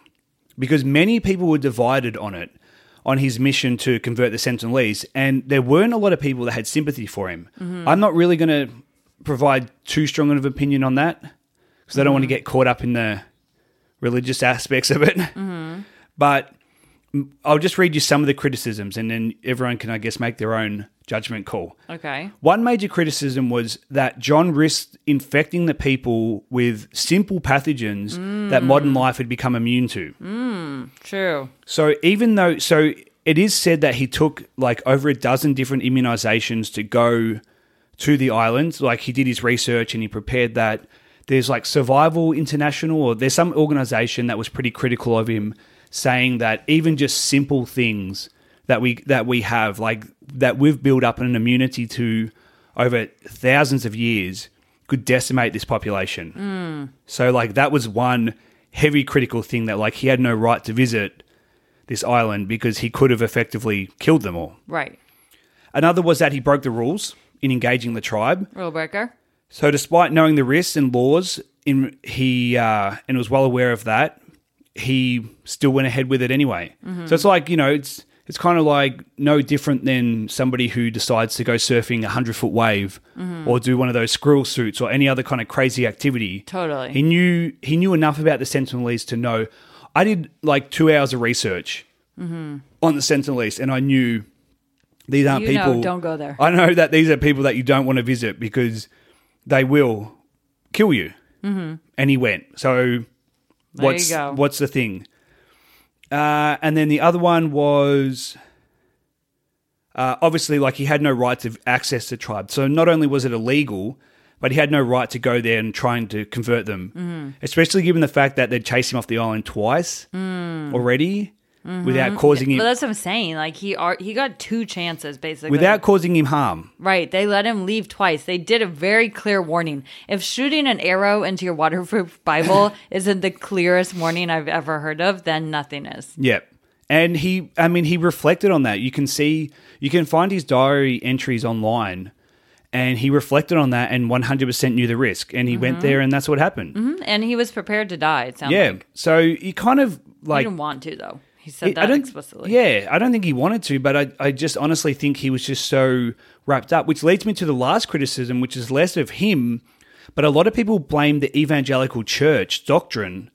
Speaker 1: because many people were divided on it, on his mission to convert the Sentinelese, and there weren't a lot of people that had sympathy for him. Mm-hmm. I'm not really going to provide too strong of an opinion on that because I don't want to mm-hmm. get caught up in the religious aspects of it. Mm-hmm. But mm, I'll just read you some of the criticisms, and then everyone can, I guess, make their own judgment call.
Speaker 2: Okay.
Speaker 1: One major criticism was that John risked infecting the people with simple pathogens that modern life had become immune to.
Speaker 2: True.
Speaker 1: So even though so it is said that he took like over a dozen different immunizations to go to the island, like he did his research and he prepared that. There's like Survival International or there's some organization that was pretty critical of him saying that even just simple things that we that we have like that we've built up an immunity to over thousands of years could decimate this population. So like that was one heavy critical thing that like he had no right to visit this island because he could have effectively killed them all.
Speaker 2: Right.
Speaker 1: Another was that he broke the rules in engaging the tribe.
Speaker 2: Rule breaker.
Speaker 1: So despite knowing the risks and laws, in he uh, and was well aware of that, he still went ahead with it anyway. So it's like you know it's it's kind of like no different than somebody who decides to go surfing a hundred foot wave or do one of those squirrel suits or any other kind of crazy activity.
Speaker 2: Totally.
Speaker 1: He knew he knew enough about the Sentinelese to know. I did like two hours of research on the Sentinelese, and I knew these aren't
Speaker 2: You know,
Speaker 1: people.
Speaker 2: don't go there.
Speaker 1: I know that these are people that you don't want to visit because they will kill you. Mm-hmm. And he went. So
Speaker 2: There
Speaker 1: what's
Speaker 2: you go.
Speaker 1: what's the thing? Uh, and then the other one was uh, obviously like he had no right to access the tribe. So not only was it illegal, but he had no right to go there and trying to convert them.
Speaker 2: Mm-hmm.
Speaker 1: Especially given the fact that they'd chased him off the island twice
Speaker 2: Mm.
Speaker 1: already. Mm-hmm. without causing him
Speaker 2: But that's what I'm saying. Like he are, he got two chances basically.
Speaker 1: without causing him harm.
Speaker 2: right, they let him leave twice. They did a very clear warning. If shooting an arrow into your waterproof [laughs] Bible isn't the clearest warning I've ever heard of, then nothing is.
Speaker 1: Yep. And he, I mean, he reflected on that. You can see, you can find his diary entries online, and he reflected on that and 100% knew the risk. And he went mm-hmm. there, and that's what happened. Mm-hmm.
Speaker 2: And he was prepared to die. It sounds
Speaker 1: Yeah.
Speaker 2: like
Speaker 1: So he kind of
Speaker 2: he
Speaker 1: like.
Speaker 2: didn't want to though. He said
Speaker 1: I
Speaker 2: that
Speaker 1: don't,
Speaker 2: explicitly.
Speaker 1: Yeah, I don't think he wanted to, but I, I just honestly think he was just so wrapped up, which leads me to the last criticism, which is less of him, but a lot of people blame the evangelical church doctrine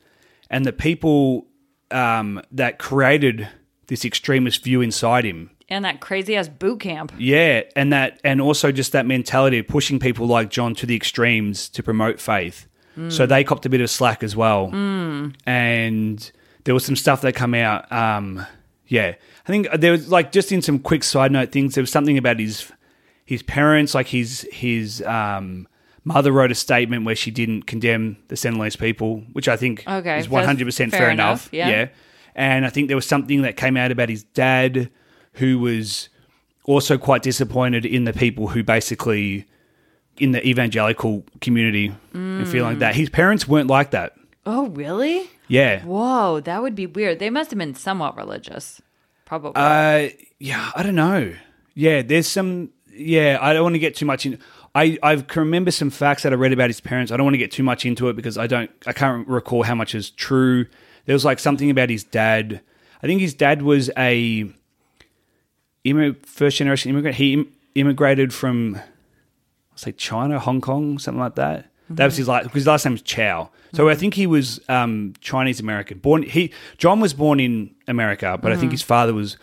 Speaker 1: and the people um, that created this extremist view inside him.
Speaker 2: And that crazy ass boot camp.
Speaker 1: Yeah, and that, and also just that mentality of pushing people like John to the extremes to promote faith. So they copped a bit of slack as well, and there was some stuff that come out. Um, yeah, I think there was like just in some quick side note things. There was something about his his parents, like his his um, mother wrote a statement where she didn't condemn the Sentinelese people, which I think
Speaker 2: Okay,
Speaker 1: is one hundred percent
Speaker 2: fair enough,
Speaker 1: enough.
Speaker 2: yeah.
Speaker 1: yeah, and I think there was something that came out about his dad, who was also quite disappointed in the people who basically in the evangelical community and feeling
Speaker 2: Mm.
Speaker 1: like that. His parents weren't like that.
Speaker 2: Oh, really?
Speaker 1: Yeah.
Speaker 2: Whoa, that would be weird. They must have been somewhat religious. Probably.
Speaker 1: Uh, yeah, I don't know. Yeah, there's some. Yeah, I don't want to get too much in. I I can remember some facts that I read about his parents. I don't want to get too much into it because I don't. I can't recall how much is true. There was like something about his dad. I think his dad was a first generation immigrant. He Im- immigrated from, say China, Hong Kong, something like that. That was his last. His last name was Chau. So I think he was um, Chinese American. Born he John was born in America, but I think his father was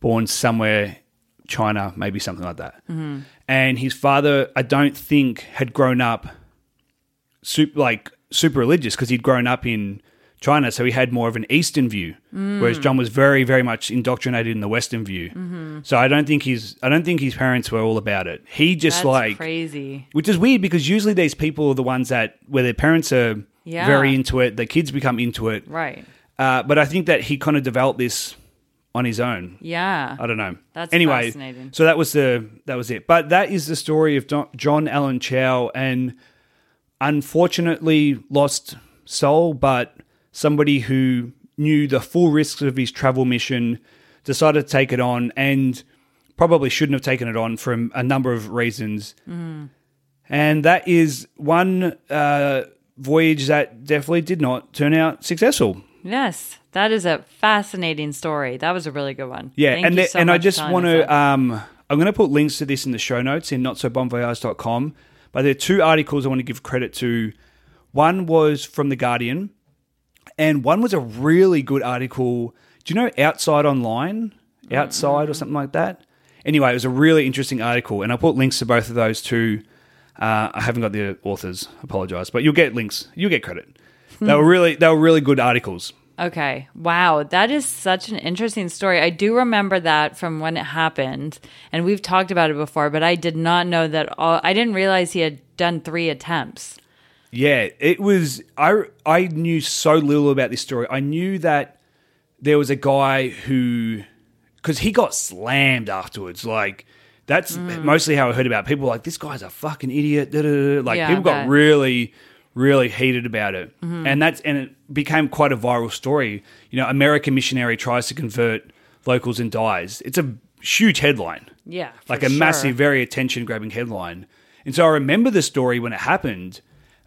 Speaker 1: born somewhere China, maybe something like that. And his father, I don't think, had grown up super like super religious because he'd grown up in China, so he had more of an Eastern view, whereas John was very, very much indoctrinated in the Western view. So I don't think his I don't think his parents were all about it. He just
Speaker 2: That's
Speaker 1: like
Speaker 2: crazy.
Speaker 1: which is weird because usually these people are the ones that where their parents are
Speaker 2: Yeah.
Speaker 1: very into it, the kids become into it.
Speaker 2: Right.
Speaker 1: Uh, but I think that he kind of developed this on his own.
Speaker 2: Yeah.
Speaker 1: I don't know.
Speaker 2: That's
Speaker 1: anyway.
Speaker 2: fascinating.
Speaker 1: So that was the that was it. But that is the story of Don, John Allen Chau, and unfortunately lost soul, but somebody who knew the full risks of his travel mission, decided to take it on, and probably shouldn't have taken it on for a number of reasons.
Speaker 2: Mm-hmm.
Speaker 1: And that is one uh, voyage that definitely did not turn out successful.
Speaker 2: Yes. That is a fascinating story. That was a really good one.
Speaker 1: Yeah,
Speaker 2: Thank
Speaker 1: and
Speaker 2: you
Speaker 1: the-
Speaker 2: so
Speaker 1: and I just want to um I'm going to put links to this in the show notes in notsobonvoyage.com. But there are two articles I want to give credit to. One was from the Guardian, and one was a really good article. Do you know Outside Online, Outside or something like that? Anyway, it was a really interesting article, and I'll put links to both of those too. Uh, I haven't got the authors. Apologize, but you'll get links. You'll get credit. [laughs] They were really they were really good articles.
Speaker 2: Okay. Wow. That is such an interesting story. I do remember that from when it happened, and we've talked about it before, but I did not know that all, I didn't realize he had done three attempts.
Speaker 1: Yeah, it was. I I knew so little about this story. I knew that there was a guy who, because he got slammed afterwards. Like that's
Speaker 2: Mm.
Speaker 1: mostly how I heard about. it. People were like this guy's a fucking idiot. da, da, da. Like
Speaker 2: Yeah,
Speaker 1: people got.
Speaker 2: Mm-hmm.
Speaker 1: really, really heated about it, and that's and it became quite a viral story. You know, American missionary tries to convert locals and dies. It's a huge headline
Speaker 2: Yeah.
Speaker 1: like a
Speaker 2: sure.
Speaker 1: massive, very attention grabbing headline. And so I remember the story when it happened,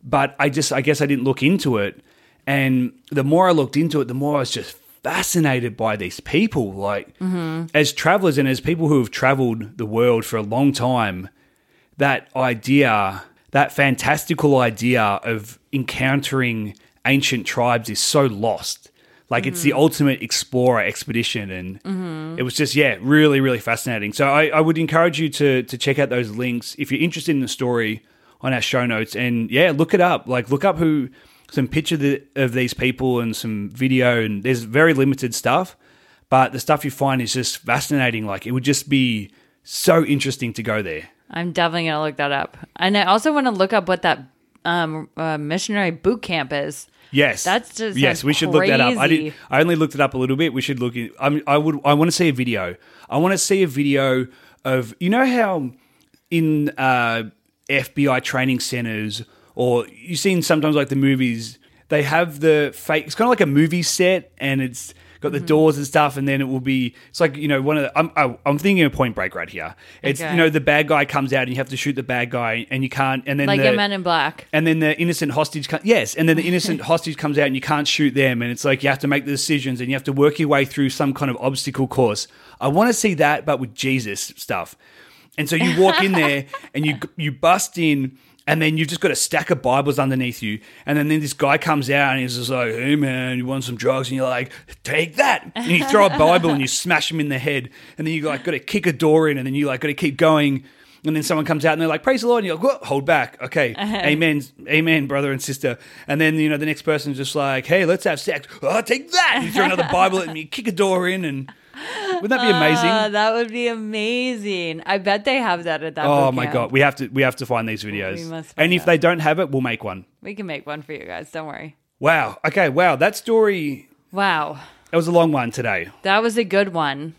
Speaker 1: but I just, I guess I didn't look into it. And the more I looked into it, the more I was just fascinated by these people. Like, mm-hmm. as travelers and as people who have traveled the world for a long time, that idea, that fantastical idea of encountering ancient tribes is so lost. Like it's the mm-hmm. ultimate explorer expedition, and mm-hmm. it was just yeah, really really fascinating. So I, I would encourage you to to check out those links if you're interested in the story on our show notes, and yeah, look it up. Like look up who some picture the, of these people and some video, and there's very limited stuff, but the stuff you find is just fascinating. Like it would just be so interesting to go there.
Speaker 2: I'm definitely to look that up. And I also want to look up what that um, uh, missionary boot camp is.
Speaker 1: Yes,
Speaker 2: That's just
Speaker 1: yes. We should look that up. I
Speaker 2: crazy.
Speaker 1: did. I only looked it up a little bit. We should look. It, I, I would. I want to see a video. I want to see a video of you know how in uh, FBI training centers or you've seen sometimes like the movies they have the fake. It's kind of like a movie set and it's got
Speaker 2: Mm-hmm.
Speaker 1: the doors and stuff, and then it will be. It's like you know one of the. I'm I- I'm thinking of Point Break right here. It's
Speaker 2: Okay.
Speaker 1: you know the bad guy comes out and you have to shoot the bad guy and you can't and then
Speaker 2: Like
Speaker 1: the,
Speaker 2: in Men in Black.
Speaker 1: and then the innocent hostage comes yes and then the innocent [laughs] hostage comes out and you can't shoot them and it's like you have to make the decisions and you have to work your way through some kind of obstacle course i want to see that but with jesus stuff and so you walk in there [laughs] and you you bust in and then you've just got a stack of bibles underneath you. And then, then this guy comes out and he's just like hey man you want some drugs? And you're like take that. And you throw a bible and you smash him in the head. And then you like got to kick a door in and then you like got to keep going. And then someone comes out and they're like, "Praise the Lord!" And you're like, Hold back, okay, uh-huh. amen, amen, brother and sister." And then you know the next person's just like, "Hey, let's have sex." Oh, take that! And you throw another Bible at me, kick a door in, and wouldn't that be amazing?
Speaker 2: Uh, that would be amazing. I bet they have that at that.
Speaker 1: oh my
Speaker 2: camp.
Speaker 1: god, we have to we have to find these videos.
Speaker 2: Find
Speaker 1: and if
Speaker 2: out.
Speaker 1: they don't have it, we'll make one.
Speaker 2: We can make one for you guys. Don't worry.
Speaker 1: Wow. Okay. Wow. That story.
Speaker 2: Wow,
Speaker 1: That was a long one today.
Speaker 2: that was a good one.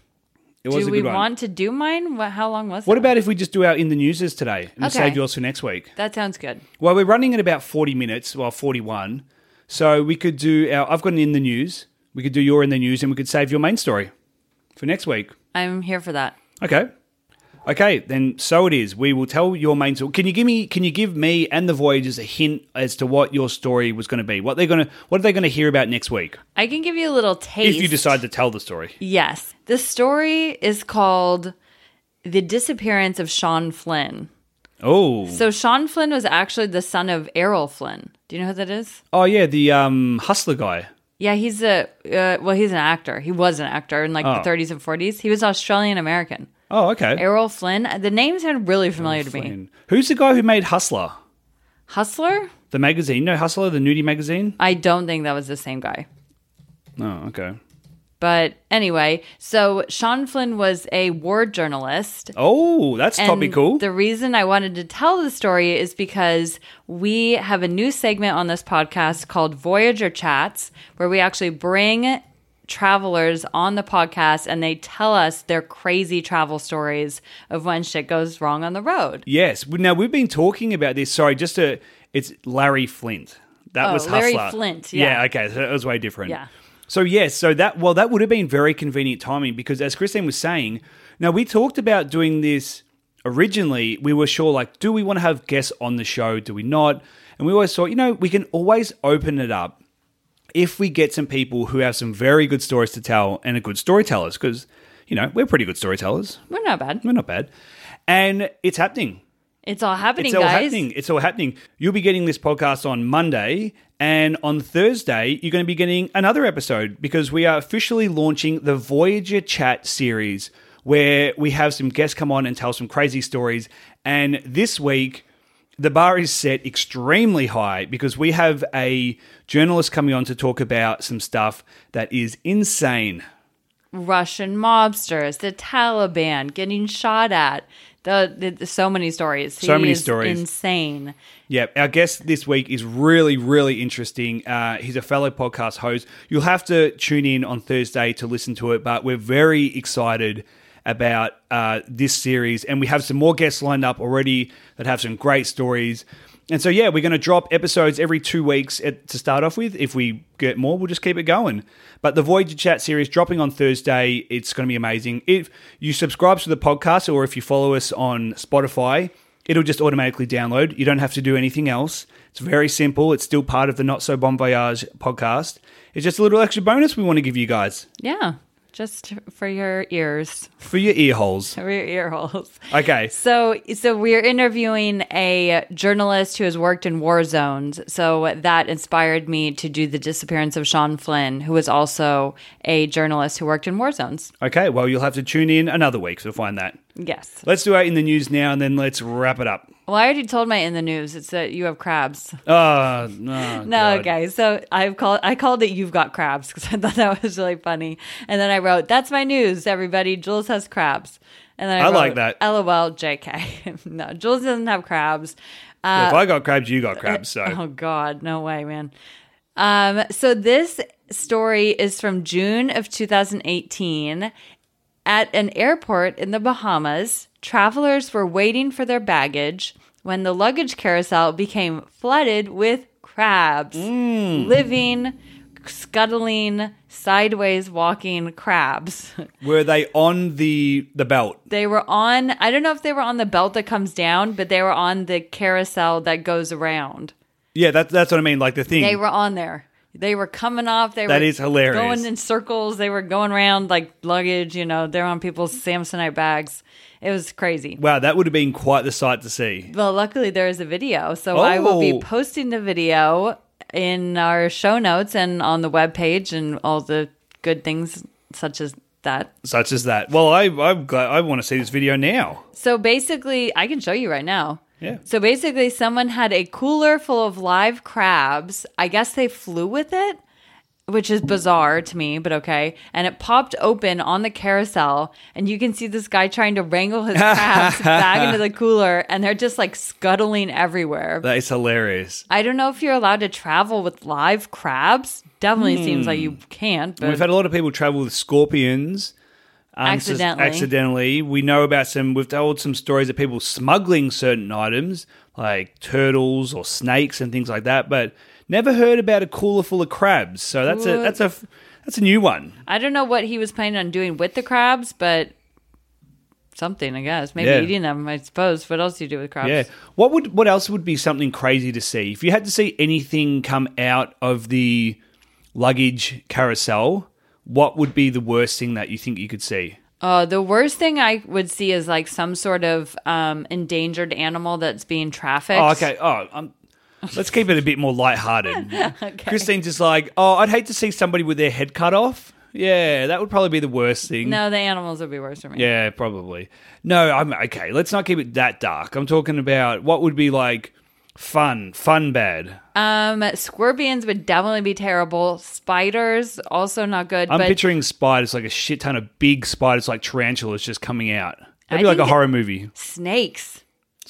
Speaker 1: It was
Speaker 2: do
Speaker 1: a
Speaker 2: we
Speaker 1: good one.
Speaker 2: want to do mine? What, how long was it?
Speaker 1: what about if we just do our in the newses today and
Speaker 2: Okay.
Speaker 1: save yours for next week?
Speaker 2: that? Sounds good.
Speaker 1: Well, we're running at about 40 minutes, well, 41. So we could do our, I've got an in the news. We could do your in the news and we could save your main story for next week.
Speaker 2: I'm here for that.
Speaker 1: Okay. Okay, then so it is. We will tell your main story. Can you give me can you give me and the Voyagers a hint as to what your story was going to be? What they're going to what are they going to hear about next week
Speaker 2: I can give you a little taste.
Speaker 1: if you decide to tell the story?
Speaker 2: Yes. The story is called The Disappearance of Sean Flynn.
Speaker 1: Oh.
Speaker 2: So Sean Flynn was actually the son of Errol Flynn. Do you know who that is?
Speaker 1: oh yeah, the um hustler guy.
Speaker 2: Yeah, he's a uh, well, he's an actor. He was an actor in like
Speaker 1: Oh.
Speaker 2: the 30s and 40s. He was Australian American.
Speaker 1: Oh, okay.
Speaker 2: Errol Flynn. The name sounded really familiar to me.
Speaker 1: Who's the guy who made Hustler?
Speaker 2: Hustler?
Speaker 1: The magazine? No, Hustler, the nudie magazine?
Speaker 2: I don't think that was the same guy.
Speaker 1: Oh, okay.
Speaker 2: But anyway, so Sean Flynn was a war journalist.
Speaker 1: Oh, that's
Speaker 2: And
Speaker 1: topical.
Speaker 2: The reason I wanted to tell the story is because we have a new segment on this podcast called Voyager Chats, where we actually bring travelers on the podcast and they tell us their crazy travel stories of when shit goes wrong on the road.
Speaker 1: Yes. Now we've been talking about this. Sorry, just to it's Larry Flynt. That
Speaker 2: Oh,
Speaker 1: was
Speaker 2: Larry
Speaker 1: Hustler.
Speaker 2: Flynt, yeah.
Speaker 1: okay. So that was way different.
Speaker 2: Yeah.
Speaker 1: So yes, so that well, that would have been very convenient timing because as Christine was saying, now we talked about doing this originally. We were sure like, do we want to have guests on the show? Do we not? And we always thought, you know, we can always open it up if we get some people who have some very good stories to tell and are good storytellers because you know we're pretty good storytellers.
Speaker 2: We're not bad.
Speaker 1: We're not bad, and it's happening.
Speaker 2: It's all happening,
Speaker 1: It's all
Speaker 2: guys.
Speaker 1: happening. It's all happening. You'll be getting this podcast on Monday, and on Thursday, you're going to be getting another episode because we are officially launching the Voyager Chat series where we have some guests come on and tell some crazy stories. And this week, the bar is set extremely high because we have a journalist coming on to talk about some stuff that is insane.
Speaker 2: Russian mobsters, the Taliban getting shot at. The, the, so many stories.
Speaker 1: So
Speaker 2: He
Speaker 1: many
Speaker 2: is
Speaker 1: stories.
Speaker 2: Insane.
Speaker 1: Yeah, our guest this week is really, really interesting. Uh, he's a fellow podcast host. You'll have to tune in on Thursday to listen to it, but we're very excited about uh, this series, and we have some more guests lined up already that have some great stories. And so, yeah, we're going to drop episodes every two weeks at, to start off with. If we get more, we'll just keep it going. But the Voyager Chat series dropping on Thursday, it's going to be amazing. If you subscribe to the podcast or if you follow us on Spotify, it'll just automatically download. You don't have to do anything else. It's very simple. It's still part of the Not So Bon Voyage podcast. It's just a little extra bonus we want to give you guys
Speaker 2: Yeah. Just for your ears,
Speaker 1: for your ear holes. [laughs]
Speaker 2: for your ear holes.
Speaker 1: Okay.
Speaker 2: So, so we're interviewing a journalist who has worked in war zones. So that inspired me to do the disappearance of Sean Flynn, who was also a journalist who worked in war zones.
Speaker 1: Okay, well, you'll have to tune in another week to find that.
Speaker 2: Yes.
Speaker 1: Let's do our in the news now and then let's wrap it up.
Speaker 2: Well, I already told my in the news. It's that you have crabs.
Speaker 1: Oh, no. [laughs]
Speaker 2: No, okay. So I've called I called it "You've Got Crabs" because I [laughs] thought that was really funny, and then I wrote, "That's my news, everybody. Jules has crabs." And then I,
Speaker 1: I like that.
Speaker 2: LOL, JK. [laughs] no, Jules doesn't have crabs.
Speaker 1: So if I got crabs, you got crabs. So
Speaker 2: Oh God, no way, man. Um, so this story is from June of 2018. At an airport in the Bahamas, travelers were waiting for their baggage when the luggage carousel became flooded with crabs, mm. living, scuttling, sideways walking crabs. [laughs]
Speaker 1: were they on the the belt?
Speaker 2: They were on, I don't know if they were on the belt that comes down, but they were on the carousel that goes around.
Speaker 1: Yeah, that's that's what I mean. Like the thing.
Speaker 2: They were on there. They were coming off. They
Speaker 1: That
Speaker 2: were
Speaker 1: is hilarious.
Speaker 2: Going in circles. They were going around like luggage. You know, they're on people's Samsonite bags. It was crazy.
Speaker 1: wow, that would have been quite the sight to see.
Speaker 2: Well, luckily there is a video, so I will be
Speaker 1: Oh.
Speaker 2: posting the video in our show notes and on the web page and all the good things such as that.
Speaker 1: Such as that. Well, I I'm glad I want to see this video now.
Speaker 2: So basically, I can show you right now.
Speaker 1: Yeah.
Speaker 2: So basically, someone had a cooler full of live crabs. I guess they flew with it, which is bizarre to me, but okay. And it popped open on the carousel, and you can see this guy trying to wrangle his crabs [laughs] back into the cooler, and they're just like scuttling everywhere.
Speaker 1: That is hilarious.
Speaker 2: I don't know if you're allowed to travel with live crabs. Definitely seems like hmm. you can't. But
Speaker 1: We've had a lot of people travel with scorpions. Um,
Speaker 2: Accidentally.
Speaker 1: accidentally. We know about some, we've told some stories of people smuggling certain items like turtles or snakes and things like that, but never heard about a cooler full of crabs. So that's a, that's a, that's a new one.
Speaker 2: I don't know what he was planning on doing with the crabs, but something, I guess. Maybe
Speaker 1: Yeah.
Speaker 2: eating them, I suppose. What else do you do with crabs?
Speaker 1: Yeah. What would, what else would be something crazy to see? If you had to see anything come out of the luggage carousel, what would be the worst thing that you think you could see?
Speaker 2: Uh, the worst thing I would see is like some sort of um, endangered animal that's being trafficked.
Speaker 1: Oh, okay. Oh, um, let's keep it a bit more lighthearted. [laughs] Christine's just like, oh, I'd hate to see somebody with their head cut off. Yeah, that would probably be the worst thing.
Speaker 2: No, the animals would be worse for me.
Speaker 1: Yeah, probably. No, I'm okay. Let's not keep it that dark. I'm talking about what would be like fun, fun bad.
Speaker 2: Um, scorpions would definitely be terrible. Spiders also not good.
Speaker 1: I'm
Speaker 2: but
Speaker 1: picturing spiders like a shit ton of big spiders, like tarantulas, just coming out. That'd
Speaker 2: I
Speaker 1: be like a horror movie.
Speaker 2: snakes,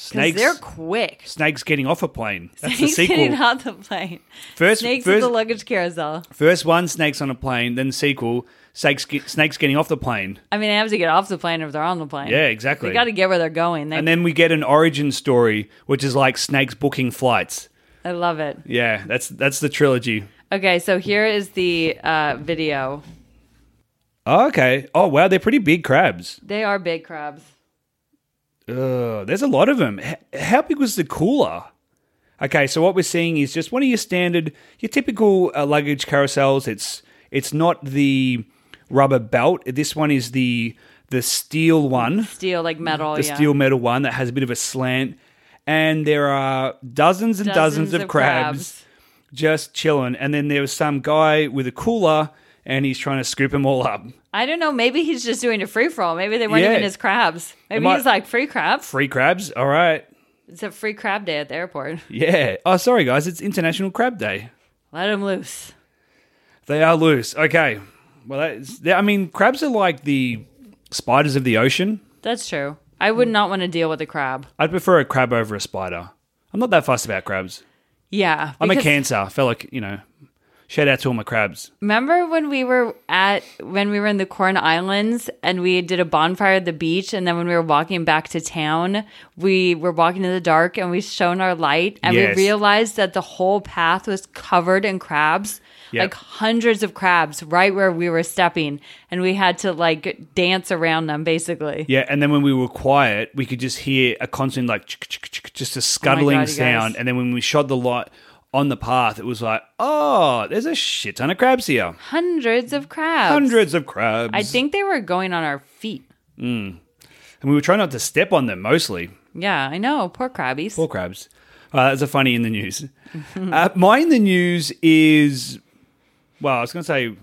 Speaker 1: Snakes.
Speaker 2: they're quick.
Speaker 1: Snakes getting off a plane. That's
Speaker 2: Snakes
Speaker 1: the
Speaker 2: getting
Speaker 1: sequel.
Speaker 2: out the plane.
Speaker 1: First,
Speaker 2: Snakes
Speaker 1: first,
Speaker 2: at the luggage carousel.
Speaker 1: first one, snakes on a plane. Then the sequel, snakes, get, snakes getting off the plane.
Speaker 2: I mean, they have to get off the plane if they're on the plane.
Speaker 1: Yeah, exactly.
Speaker 2: They got to get where they're going. They,
Speaker 1: And then we get an origin story, which is like snakes booking flights.
Speaker 2: I love it.
Speaker 1: Yeah, that's that's the trilogy.
Speaker 2: Okay, so here is the uh, video.
Speaker 1: Oh, okay. Oh wow, they're pretty big crabs.
Speaker 2: They are big crabs.
Speaker 1: Ugh, there's a lot of them. H- how big was the cooler? Okay, so what we're seeing is just one of your standard, your typical uh, luggage carousels. It's it's not the rubber belt. This one is the the steel one,
Speaker 2: Steel, like metal.
Speaker 1: the
Speaker 2: yeah.
Speaker 1: steel metal one that has a bit of a slant. And there are dozens and dozens, of, crabs, just chilling. And then there was some guy with a cooler, and he's trying to scoop them all up.
Speaker 2: I don't know. Maybe he's just doing a free for all. Maybe they weren't
Speaker 1: Yeah.
Speaker 2: even his crabs. Maybe
Speaker 1: might-
Speaker 2: he's like free crabs.
Speaker 1: Free crabs, all right.
Speaker 2: It's a free crab day at the airport. [laughs]
Speaker 1: Yeah. Oh, sorry guys, it's International Crab Day.
Speaker 2: Let him loose.
Speaker 1: They are loose. Okay. Well, that's, I mean, crabs are like the spiders of the ocean.
Speaker 2: That's true. I would not want to deal with a crab.
Speaker 1: I'd prefer a crab over a spider. I'm not that fussed about crabs.
Speaker 2: Yeah.
Speaker 1: I'm a
Speaker 2: because-
Speaker 1: cancer. Felt like, you know, shout out to all my crabs.
Speaker 2: Remember when we were at when we were in the Corn Islands and we did a bonfire at the beach and then when we were walking back to town, we were walking in the dark and we shone our light and
Speaker 1: Yes.
Speaker 2: we realized that the whole path was covered in crabs.
Speaker 1: Yep.
Speaker 2: Like hundreds of crabs right where we were stepping and we had to like dance around them basically.
Speaker 1: Yeah, and then when we were quiet, we could just hear a constant like just a scuttling
Speaker 2: oh God,
Speaker 1: sound. And then when we shot the light on the path, it was like, oh, there's a shit ton of crabs here.
Speaker 2: Hundreds of crabs.
Speaker 1: Hundreds of crabs.
Speaker 2: I think they were going on our feet.
Speaker 1: and we were trying not to step on them mostly.
Speaker 2: Yeah, I know. Poor crabbies.
Speaker 1: Poor crabs. Uh, that's a funny in the news. [laughs] uh, my in the news is, well, I was going to say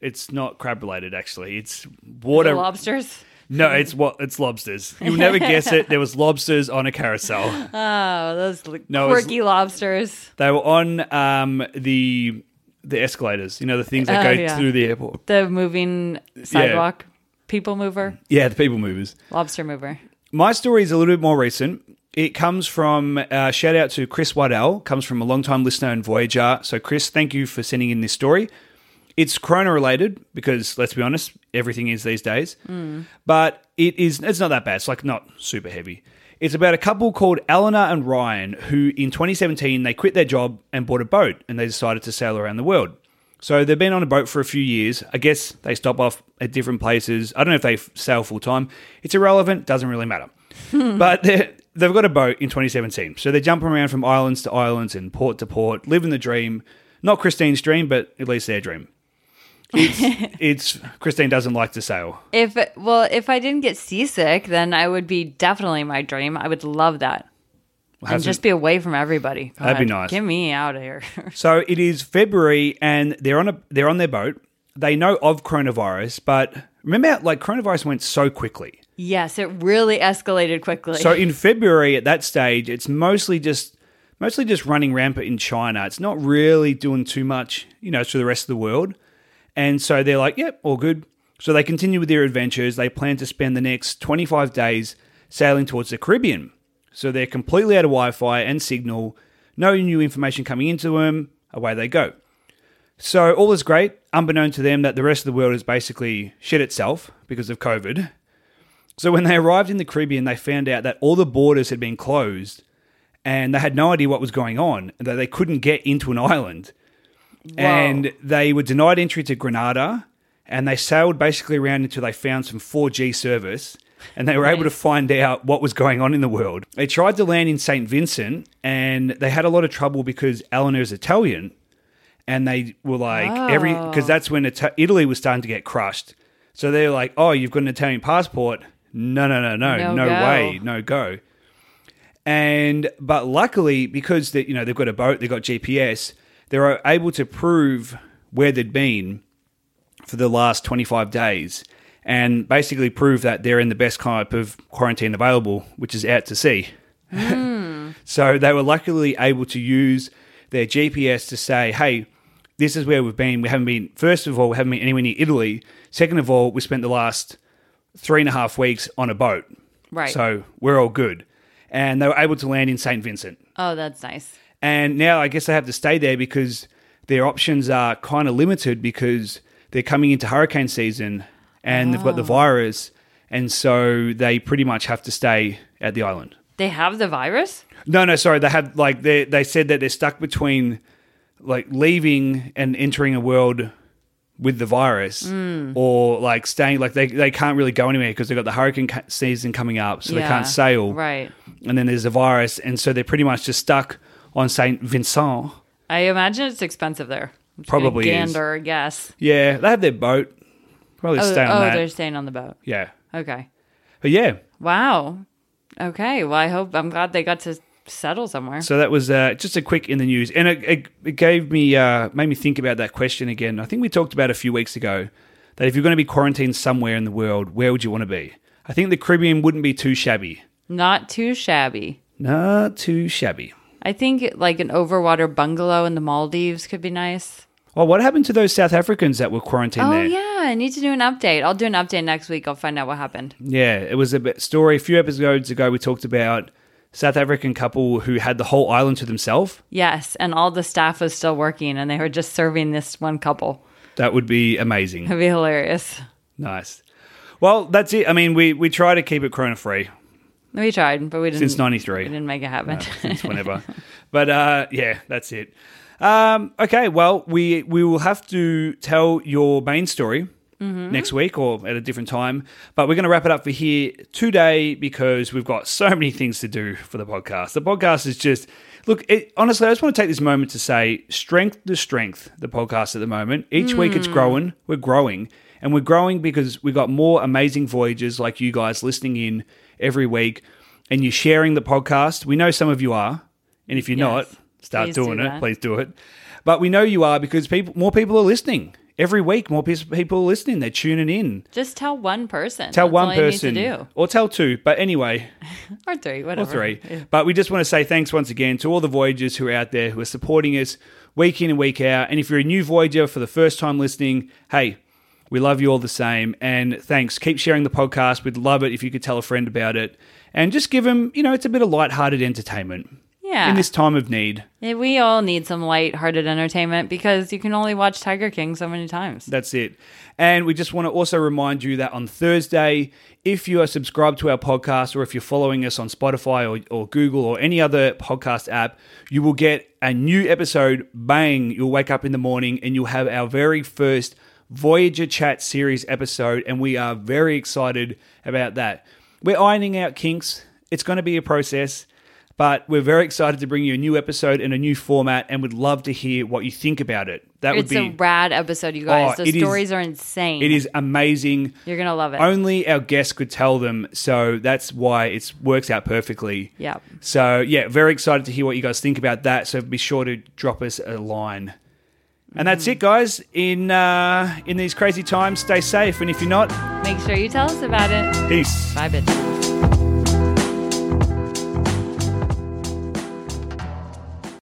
Speaker 1: it's not crab related. Actually, it's water.
Speaker 2: lobsters.
Speaker 1: No, it's what it's lobsters. You'll never guess it. There was lobsters on a carousel. [laughs]
Speaker 2: Oh, those
Speaker 1: No, it was-
Speaker 2: quirky lobsters.
Speaker 1: They were on um, the the escalators. You know the things that
Speaker 2: Oh,
Speaker 1: go
Speaker 2: yeah.
Speaker 1: through the airport.
Speaker 2: The moving sidewalk people mover,
Speaker 1: Yeah, the people movers.
Speaker 2: lobster mover.
Speaker 1: My story is a little bit more recent. It comes from uh, shout out to Chris Waddell, comes from a long time listener and Voyager. So, Chris, thank you for sending in this story. It's Corona related because let's be honest, everything is these days. But it is it's not that bad. It's like not super heavy. It's about a couple called Eleanor and Ryan who in 2017 they quit their job and bought a boat and they decided to sail around the world. So they've been on a boat for a few years. I guess they stop off at different places. I don't know if they f- sail full time. It's irrelevant, doesn't really matter. [laughs] but they've got a boat in 2017. So they're jumping around from islands to islands and port to port, living the dream. Not Christine's dream, but at least their dream. It's, [laughs] it's Christine doesn't like to sail.
Speaker 2: If well, if I didn't get seasick, then I would be definitely my dream. I would love that. And just be away from everybody.
Speaker 1: That'd be
Speaker 2: God,
Speaker 1: nice.
Speaker 2: Get me out of here. [laughs]
Speaker 1: So it is February, and they're on a they're on their boat. They know of coronavirus, but remember, how, like coronavirus went so quickly.
Speaker 2: yes, it really escalated quickly.
Speaker 1: So in February, at that stage, it's mostly just mostly just running rampant in China. It's not really doing too much, you know, to the rest of the world. And so they're like, "Yep, all good." So they continue with their adventures. They plan to spend the next 25 days sailing towards the Caribbean. So they're completely out of Wi-Fi and signal. No new information coming into them. Away they go. So all is great, unbeknown to them that the rest of the world is basically shit itself because of COVID. So when they arrived in the Caribbean, they found out that all the borders had been closed and they had no idea what was going on and that they couldn't get into an island. And they were denied entry to Grenada and they sailed basically around until they found some 4G service and they were able to find out what was going on in the world. They tried to land in St. Vincent and they had a lot of trouble because Eleanor is Italian and they were like every oh. because that's when Ita- Italy was starting to get crushed. So they're like, "Oh, you've got an Italian passport? No, no, no, no,
Speaker 2: No
Speaker 1: no, way, no go." And but luckily, because they, you know they've got a boat, they've got GPS, they're able to prove where they'd been for the last twenty five days, and basically prove that they're in the best type of quarantine available, which is out to sea. Hmm. [laughs] So they were luckily able to use their GPS to say, hey, this is where we've been. We haven't been, first of all, we haven't been anywhere near Italy. Second of all, we spent the last three and a half weeks on a boat.
Speaker 2: Right.
Speaker 1: So we're all good. And they were able to land in St. Vincent.
Speaker 2: oh, that's nice.
Speaker 1: And now I guess they have to stay there because their options are kind of limited because they're coming into hurricane season and they've got the virus. And so they pretty much have to stay at the island.
Speaker 2: They have the virus?
Speaker 1: No, no, sorry. They had like they they said that they're stuck between like leaving and entering a world with the virus,
Speaker 2: Hmm.
Speaker 1: or like staying. Like they they can't really go anywhere because they've got the hurricane ca- season coming up, so they can't sail.
Speaker 2: Right.
Speaker 1: And then there's a virus, and so they're pretty much just stuck on Saint Vincent.
Speaker 2: I imagine it's expensive there. I'm just gonna
Speaker 1: Probably is.
Speaker 2: gander, a guess.
Speaker 1: Yeah, they have their boat. Probably
Speaker 2: Oh,
Speaker 1: stay on
Speaker 2: oh
Speaker 1: that.
Speaker 2: they're staying on the boat.
Speaker 1: Yeah,
Speaker 2: Okay.
Speaker 1: but yeah.
Speaker 2: Wow. Okay. Well, I hope I'm glad they got to settle somewhere.
Speaker 1: So that was uh, just a quick in the news, and it, it, it gave me uh, made me think about that question again. I think we talked about a few weeks ago that if you're going to be quarantined somewhere in the world, where would you want to be? I think the Caribbean wouldn't be too shabby.
Speaker 2: Not too shabby.
Speaker 1: Not too shabby.
Speaker 2: I think like an overwater bungalow in the Maldives could be nice.
Speaker 1: Well, what happened to those South Africans that were quarantined
Speaker 2: Oh
Speaker 1: there?
Speaker 2: yeah, I need to do an update. I'll do an update next week. I'll find out what happened.
Speaker 1: Yeah, it was a bit story. A few episodes ago, we talked about South African couple who had the whole island to themselves.
Speaker 2: Yes, and all the staff was still working, and they were just serving this one couple.
Speaker 1: That would be amazing.
Speaker 2: It'd be hilarious.
Speaker 1: nice. Well, that's it. I mean, we we try to keep it corona free
Speaker 2: We tried, but we didn't.
Speaker 1: since '93, We
Speaker 2: didn't make it happen.
Speaker 1: since whenever. [laughs] but uh, yeah, that's it. Um, okay, well, we we will have to tell your main story next week or at a different time. But we're going to wrap it up for here today because we've got so many things to do for the podcast. The podcast is just look. It, honestly, I just want to take this moment to say strength to strength. The podcast at the moment, each week it's growing. We're growing. And we're growing because we've got more amazing voyages like you guys listening in every week and you're sharing the podcast. We know some of you are. And if you're not, start
Speaker 2: Please do
Speaker 1: doing it. Please do it. But we know you are because people, more people are listening every week. More people are listening. They're tuning in.
Speaker 2: just tell one person.
Speaker 1: Tell
Speaker 2: That's
Speaker 1: one
Speaker 2: all you need
Speaker 1: person,
Speaker 2: to do.
Speaker 1: or tell two. But anyway, [laughs]
Speaker 2: or three, whatever.
Speaker 1: or three. But we just want to say thanks once again to all the Voyagers who are out there who are supporting us week in and week out. And if you're a new Voyager for the first time listening, hey, We love you all the same. And thanks. Keep sharing the podcast. We'd love it if you could tell a friend about it. And just give them, you know, it's a bit of lighthearted entertainment
Speaker 2: Yeah.
Speaker 1: in this time of need.
Speaker 2: Yeah, we all need some light-hearted entertainment because you can only watch Tiger King so many times.
Speaker 1: That's it. And we just want to also remind you that on Thursday, if you are subscribed to our podcast or if you're following us on Spotify or, or Google or any other podcast app, you will get a new episode. Bang! You'll wake up in the morning and you'll have our very first Voyager Chat series episode. And we are very excited about that. We're ironing out kinks, it's going to be a process. But we're very excited to bring you a new episode and a new format, and would love to hear what you think about it. That would
Speaker 2: It's
Speaker 1: be
Speaker 2: a rad episode, you guys.
Speaker 1: Oh,
Speaker 2: the
Speaker 1: it is-
Speaker 2: stories are insane.
Speaker 1: it is amazing.
Speaker 2: You're gonna love it.
Speaker 1: Only our guests could tell them, so that's why it works out perfectly.
Speaker 2: Yep.
Speaker 1: So yeah, very excited to hear what you guys think about that. So be sure to drop us a line. And that's it, guys. In uh, in these crazy times, stay safe. And if you're not,
Speaker 2: Make sure you tell us about it.
Speaker 1: peace.
Speaker 2: Bye, bitches.